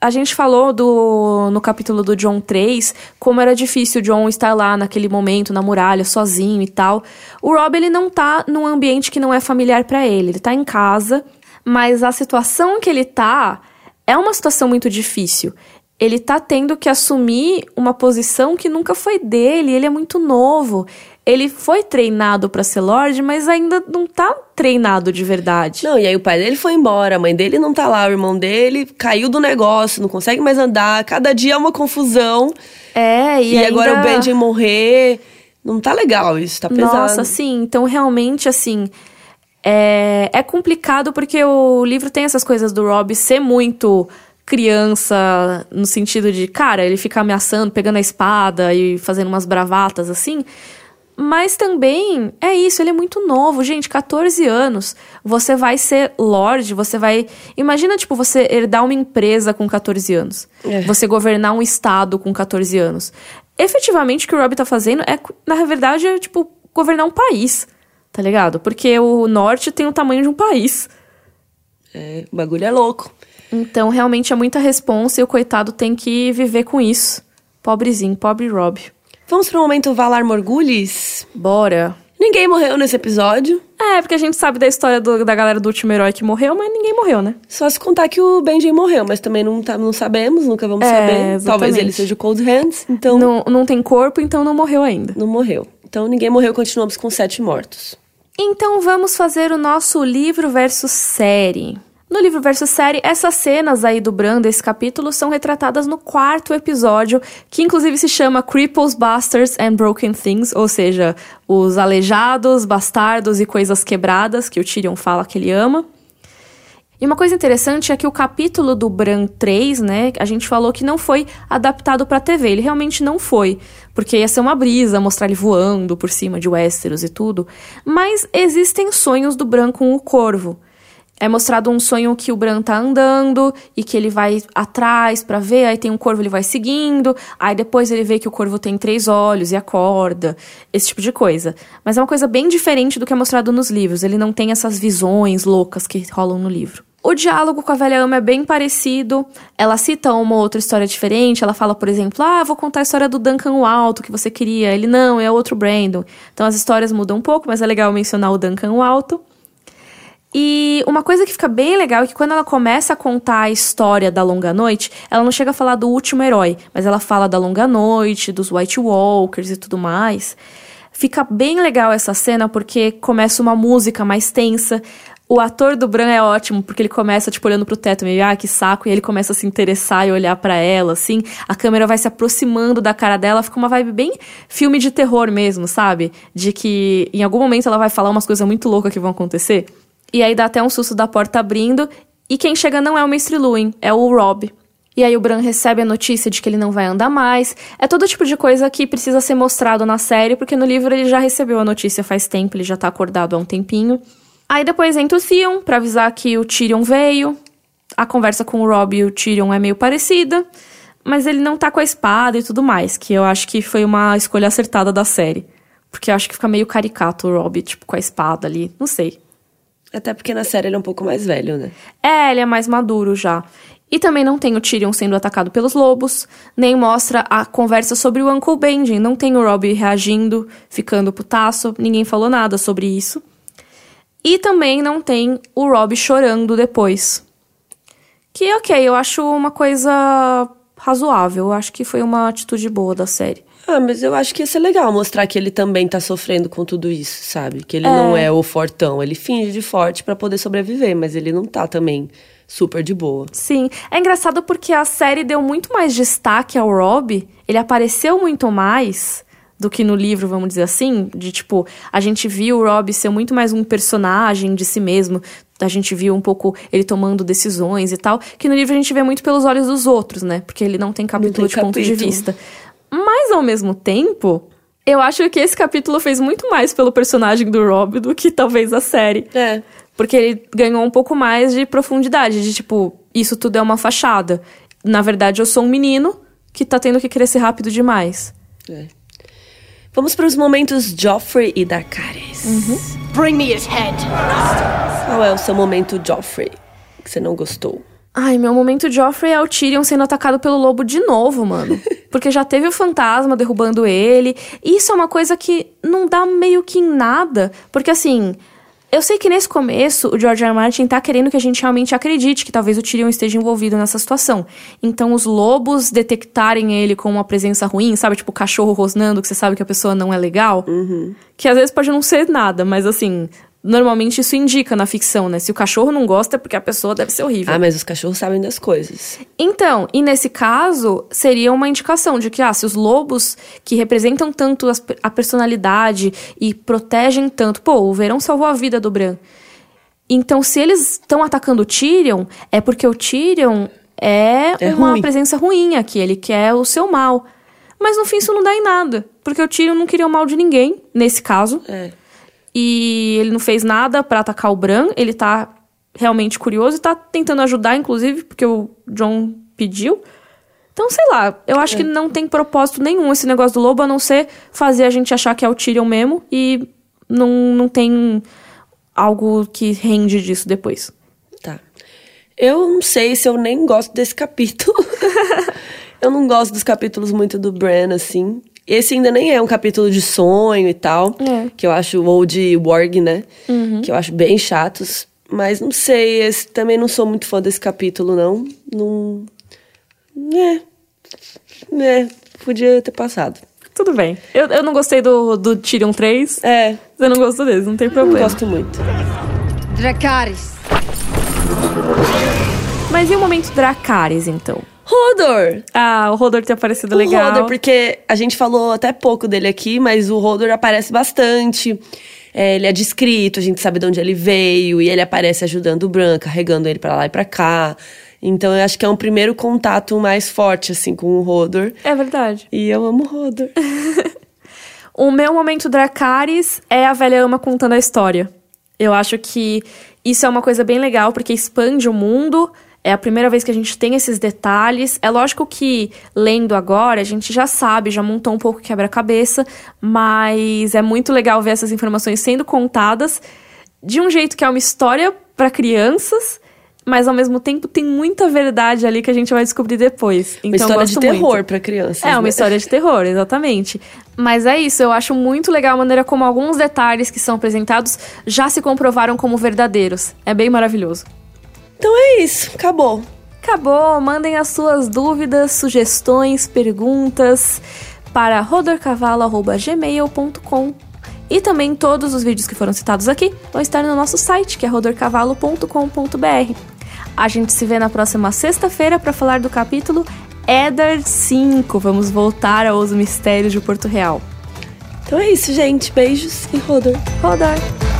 a gente falou do no capítulo do John 3, como era difícil o John estar lá naquele momento, na muralha, sozinho e tal. O Rob, ele não tá num ambiente que não é familiar pra ele, ele tá em casa, mas a situação que ele tá é uma situação muito difícil. Ele tá tendo que assumir uma posição que nunca foi dele, ele é muito novo. Ele foi treinado pra ser Lorde, mas ainda não tá treinado de verdade. Não, e aí o pai dele foi embora, a mãe dele não tá lá, o irmão dele caiu do negócio, não consegue mais andar, cada dia é uma confusão. É, e, E, agora o ainda- Benjen morrer. Não tá legal isso, tá pesado. Nossa, sim. Então, realmente, assim. É, é complicado porque o livro tem essas coisas do Rob ser muito criança, no sentido de, cara, ele fica ameaçando, pegando a espada e fazendo umas bravatas assim. Mas também é isso, ele é muito novo, gente, 14 anos. Você vai ser Lorde, você vai. Imagina, tipo, você herdar uma empresa com 14 anos. É. Você governar um estado com 14 anos. Efetivamente, o que o Rob tá fazendo é, na verdade, é, tipo, governar um país. Tá ligado? Porque o norte tem o tamanho de um país. É, o bagulho é louco. Então, realmente é muita responsa e o coitado tem que viver com isso. Pobrezinho, pobre Rob. Vamos pro momento Valar Morgulis. Bora. Ninguém morreu nesse episódio. É, porque a gente sabe da história do- da galera do último herói que morreu, mas ninguém morreu, né? Só se contar que o Benjen morreu, mas também não, tá, não sabemos, nunca vamos É, saber. Talvez exatamente. ele seja o Cold Hands, então não, Não, não tem corpo, então não morreu ainda. morreu. Então ninguém morreu, continuamos com sete mortos. Então vamos fazer o nosso livro versus série. No livro versus série, essas cenas aí do Bran desse capítulo são retratadas no quarto episódio, que inclusive se chama Cripples, Bastards and Broken Things, ou seja, os aleijados, bastardos e coisas quebradas, que o Tyrion fala que ele ama. E uma coisa interessante é que o capítulo do Bran 3, né, a gente falou que não foi adaptado para TV. Ele realmente não foi, porque ia ser uma brisa mostrar ele voando por cima de Westeros e tudo. Mas existem sonhos do Bran com o Corvo. É mostrado um sonho que o Bran tá andando e que ele vai atrás para ver, aí tem um corvo, ele vai seguindo, aí depois ele vê que o corvo tem três olhos e acorda, esse tipo de coisa. Mas é uma coisa bem diferente do que é mostrado nos livros, ele não tem essas visões loucas que rolam no livro. O diálogo com a velha ama é bem parecido. Ela cita uma outra história diferente. Ela fala, por exemplo, ah, vou contar a história do Duncan o Alto que você queria. Ele não, é outro Brandon. Então as histórias mudam um pouco, mas é legal mencionar o Duncan o Alto. E uma coisa que fica bem legal é que quando ela começa a contar a história da Longa Noite, ela não chega a falar do último herói, mas ela fala da Longa Noite, dos White Walkers e tudo mais. Fica bem legal essa cena porque começa uma música mais tensa. O ator do Bran é ótimo, porque ele começa, tipo, olhando pro teto, meio, ah, que saco, e ele começa a se interessar e olhar para ela, assim. A câmera vai se aproximando da cara dela, fica uma vibe bem filme de terror mesmo, sabe? De que em algum momento ela vai falar umas coisas muito loucas que vão acontecer. E aí dá até um susto da porta abrindo. E quem chega não é o Mestre Luin, é o Rob. E aí o Bran recebe a notícia de que ele não vai andar mais. É todo tipo de coisa que precisa ser mostrado na série, porque no livro ele já recebeu a notícia faz tempo, ele já tá acordado há um tempinho. Aí depois entra o Theon pra avisar que o Tyrion veio. A conversa com o Rob e o Tyrion é meio parecida, mas ele não tá com a espada e tudo mais, que eu acho que foi uma escolha acertada da série. Porque eu acho que fica meio caricato o Rob, tipo, com a espada ali. Não sei. Até porque na série ele é um pouco mais velho, né? É, ele é mais maduro já. E também não tem o Tyrion sendo atacado pelos lobos, nem mostra a conversa sobre o Uncle Benjen, não tem o Robb reagindo, ficando putaço, ninguém falou nada sobre isso. E também não tem o Robb chorando depois. Que ok, eu acho uma coisa razoável, eu acho que foi uma atitude boa da série. Ah, mas eu acho que ia ser legal mostrar que ele também tá sofrendo com tudo isso, sabe? Que ele é. não é o fortão. Ele finge de forte para poder sobreviver, mas ele não tá também super de boa. Sim. É engraçado porque a série deu muito mais destaque ao Rob. Ele apareceu muito mais do que no livro, vamos dizer assim. De tipo, a gente viu o Rob ser muito mais um personagem de si mesmo. A gente viu um pouco ele tomando decisões e tal. Que no livro a gente vê muito pelos olhos dos outros, né? Porque ele não tem capítulo não tem de capítulo. ponto de vista. Mas ao mesmo tempo, eu acho que esse capítulo fez muito mais pelo personagem do Rob do que talvez a série. É. Porque ele ganhou um pouco mais de profundidade, de tipo, isso tudo é uma fachada. Na verdade, eu sou um menino que tá tendo que crescer rápido demais. É. Vamos para os momentos Joffrey e Dracarys. Uhum. Bring me his head. Qual é o seu momento Joffrey que você não gostou? Ai, meu momento Joffrey é o Tyrion sendo atacado pelo lobo de novo, mano. Porque já teve o fantasma derrubando ele. E isso é uma coisa que não dá meio que em nada. Porque assim, eu sei que nesse começo o George R. R. Martin tá querendo que a gente realmente acredite que talvez o Tyrion esteja envolvido nessa situação. Então os lobos detectarem ele como uma presença ruim, sabe? Tipo cachorro rosnando, que você sabe que a pessoa não é legal. Uhum. Que às vezes pode não ser nada, mas assim, Normalmente isso indica na ficção, né? Se o cachorro não gosta é porque a pessoa deve ser horrível. Ah, mas os cachorros sabem das coisas. Então, e nesse caso, seria uma indicação de que, ah, se os lobos que representam tanto a personalidade e protegem tanto. Pô, o verão salvou a vida do Bran. Então, se eles estão atacando o Tyrion, é porque o Tyrion é, é uma ruim. presença ruim aqui, ele quer o seu mal. Mas no fim isso não dá em nada, porque o Tyrion não queria o mal de ninguém, nesse caso. É. E ele não fez nada para atacar o Bran. Ele tá realmente curioso e tá tentando ajudar, inclusive, porque o John pediu. Então, sei lá, eu acho é. que não tem propósito nenhum esse negócio do lobo, a não ser fazer a gente achar que é o Tyrion mesmo e não, não tem algo que rende disso depois. Tá. Eu não sei se eu nem gosto desse capítulo. eu não gosto dos capítulos muito do Bran, assim. Esse ainda nem é um capítulo de sonho e tal, é. que eu acho, ou de Worg, né? Uhum. Que eu acho bem chatos. Mas não sei, esse, também não sou muito fã desse capítulo, não. Não. É. É, podia ter passado. Tudo bem. Eu, eu não gostei do, do Tyrion 3. É. Você não gostou desse, não tem problema. Não gosto muito. Dracarys. Mas e o momento Dracarys, então? Rodor! Ah, o Rodor tem aparecido legal. O Rodor, porque a gente falou até pouco dele aqui, mas o Rodor aparece bastante. é, ele é descrito, a gente sabe de onde ele veio, e ele aparece ajudando o Bran, carregando ele pra lá e pra cá. Então eu acho que é um primeiro contato mais forte, assim, com o Rodor. É verdade. E eu amo o Rodor. O meu momento Dracarys é a velha ama contando a história. Eu acho que isso é uma coisa bem legal, porque expande o mundo. É a primeira vez que a gente tem esses detalhes. É lógico que, lendo agora, a gente já sabe, já montou um pouco quebra-cabeça, mas é muito legal ver essas informações sendo contadas de um jeito que é uma história para crianças, mas ao mesmo tempo tem muita verdade ali que a gente vai descobrir depois. Então, Uma história de terror pra crianças. É, uma né? história de terror, exatamente. Mas é isso, eu acho muito legal a maneira como alguns detalhes que são apresentados já se comprovaram como verdadeiros. É bem maravilhoso. Então é isso, acabou. Acabou, mandem as suas dúvidas, sugestões, perguntas para rodorcavalo.gmail.com e também todos os vídeos que foram citados aqui vão estar no nosso site, que é rodorcavalo.com.br. A gente se vê na próxima sexta-feira para falar do capítulo Eddard 5. Vamos voltar aos mistérios de Porto Real. Então é isso, gente. Beijos e Rodor. Rodor!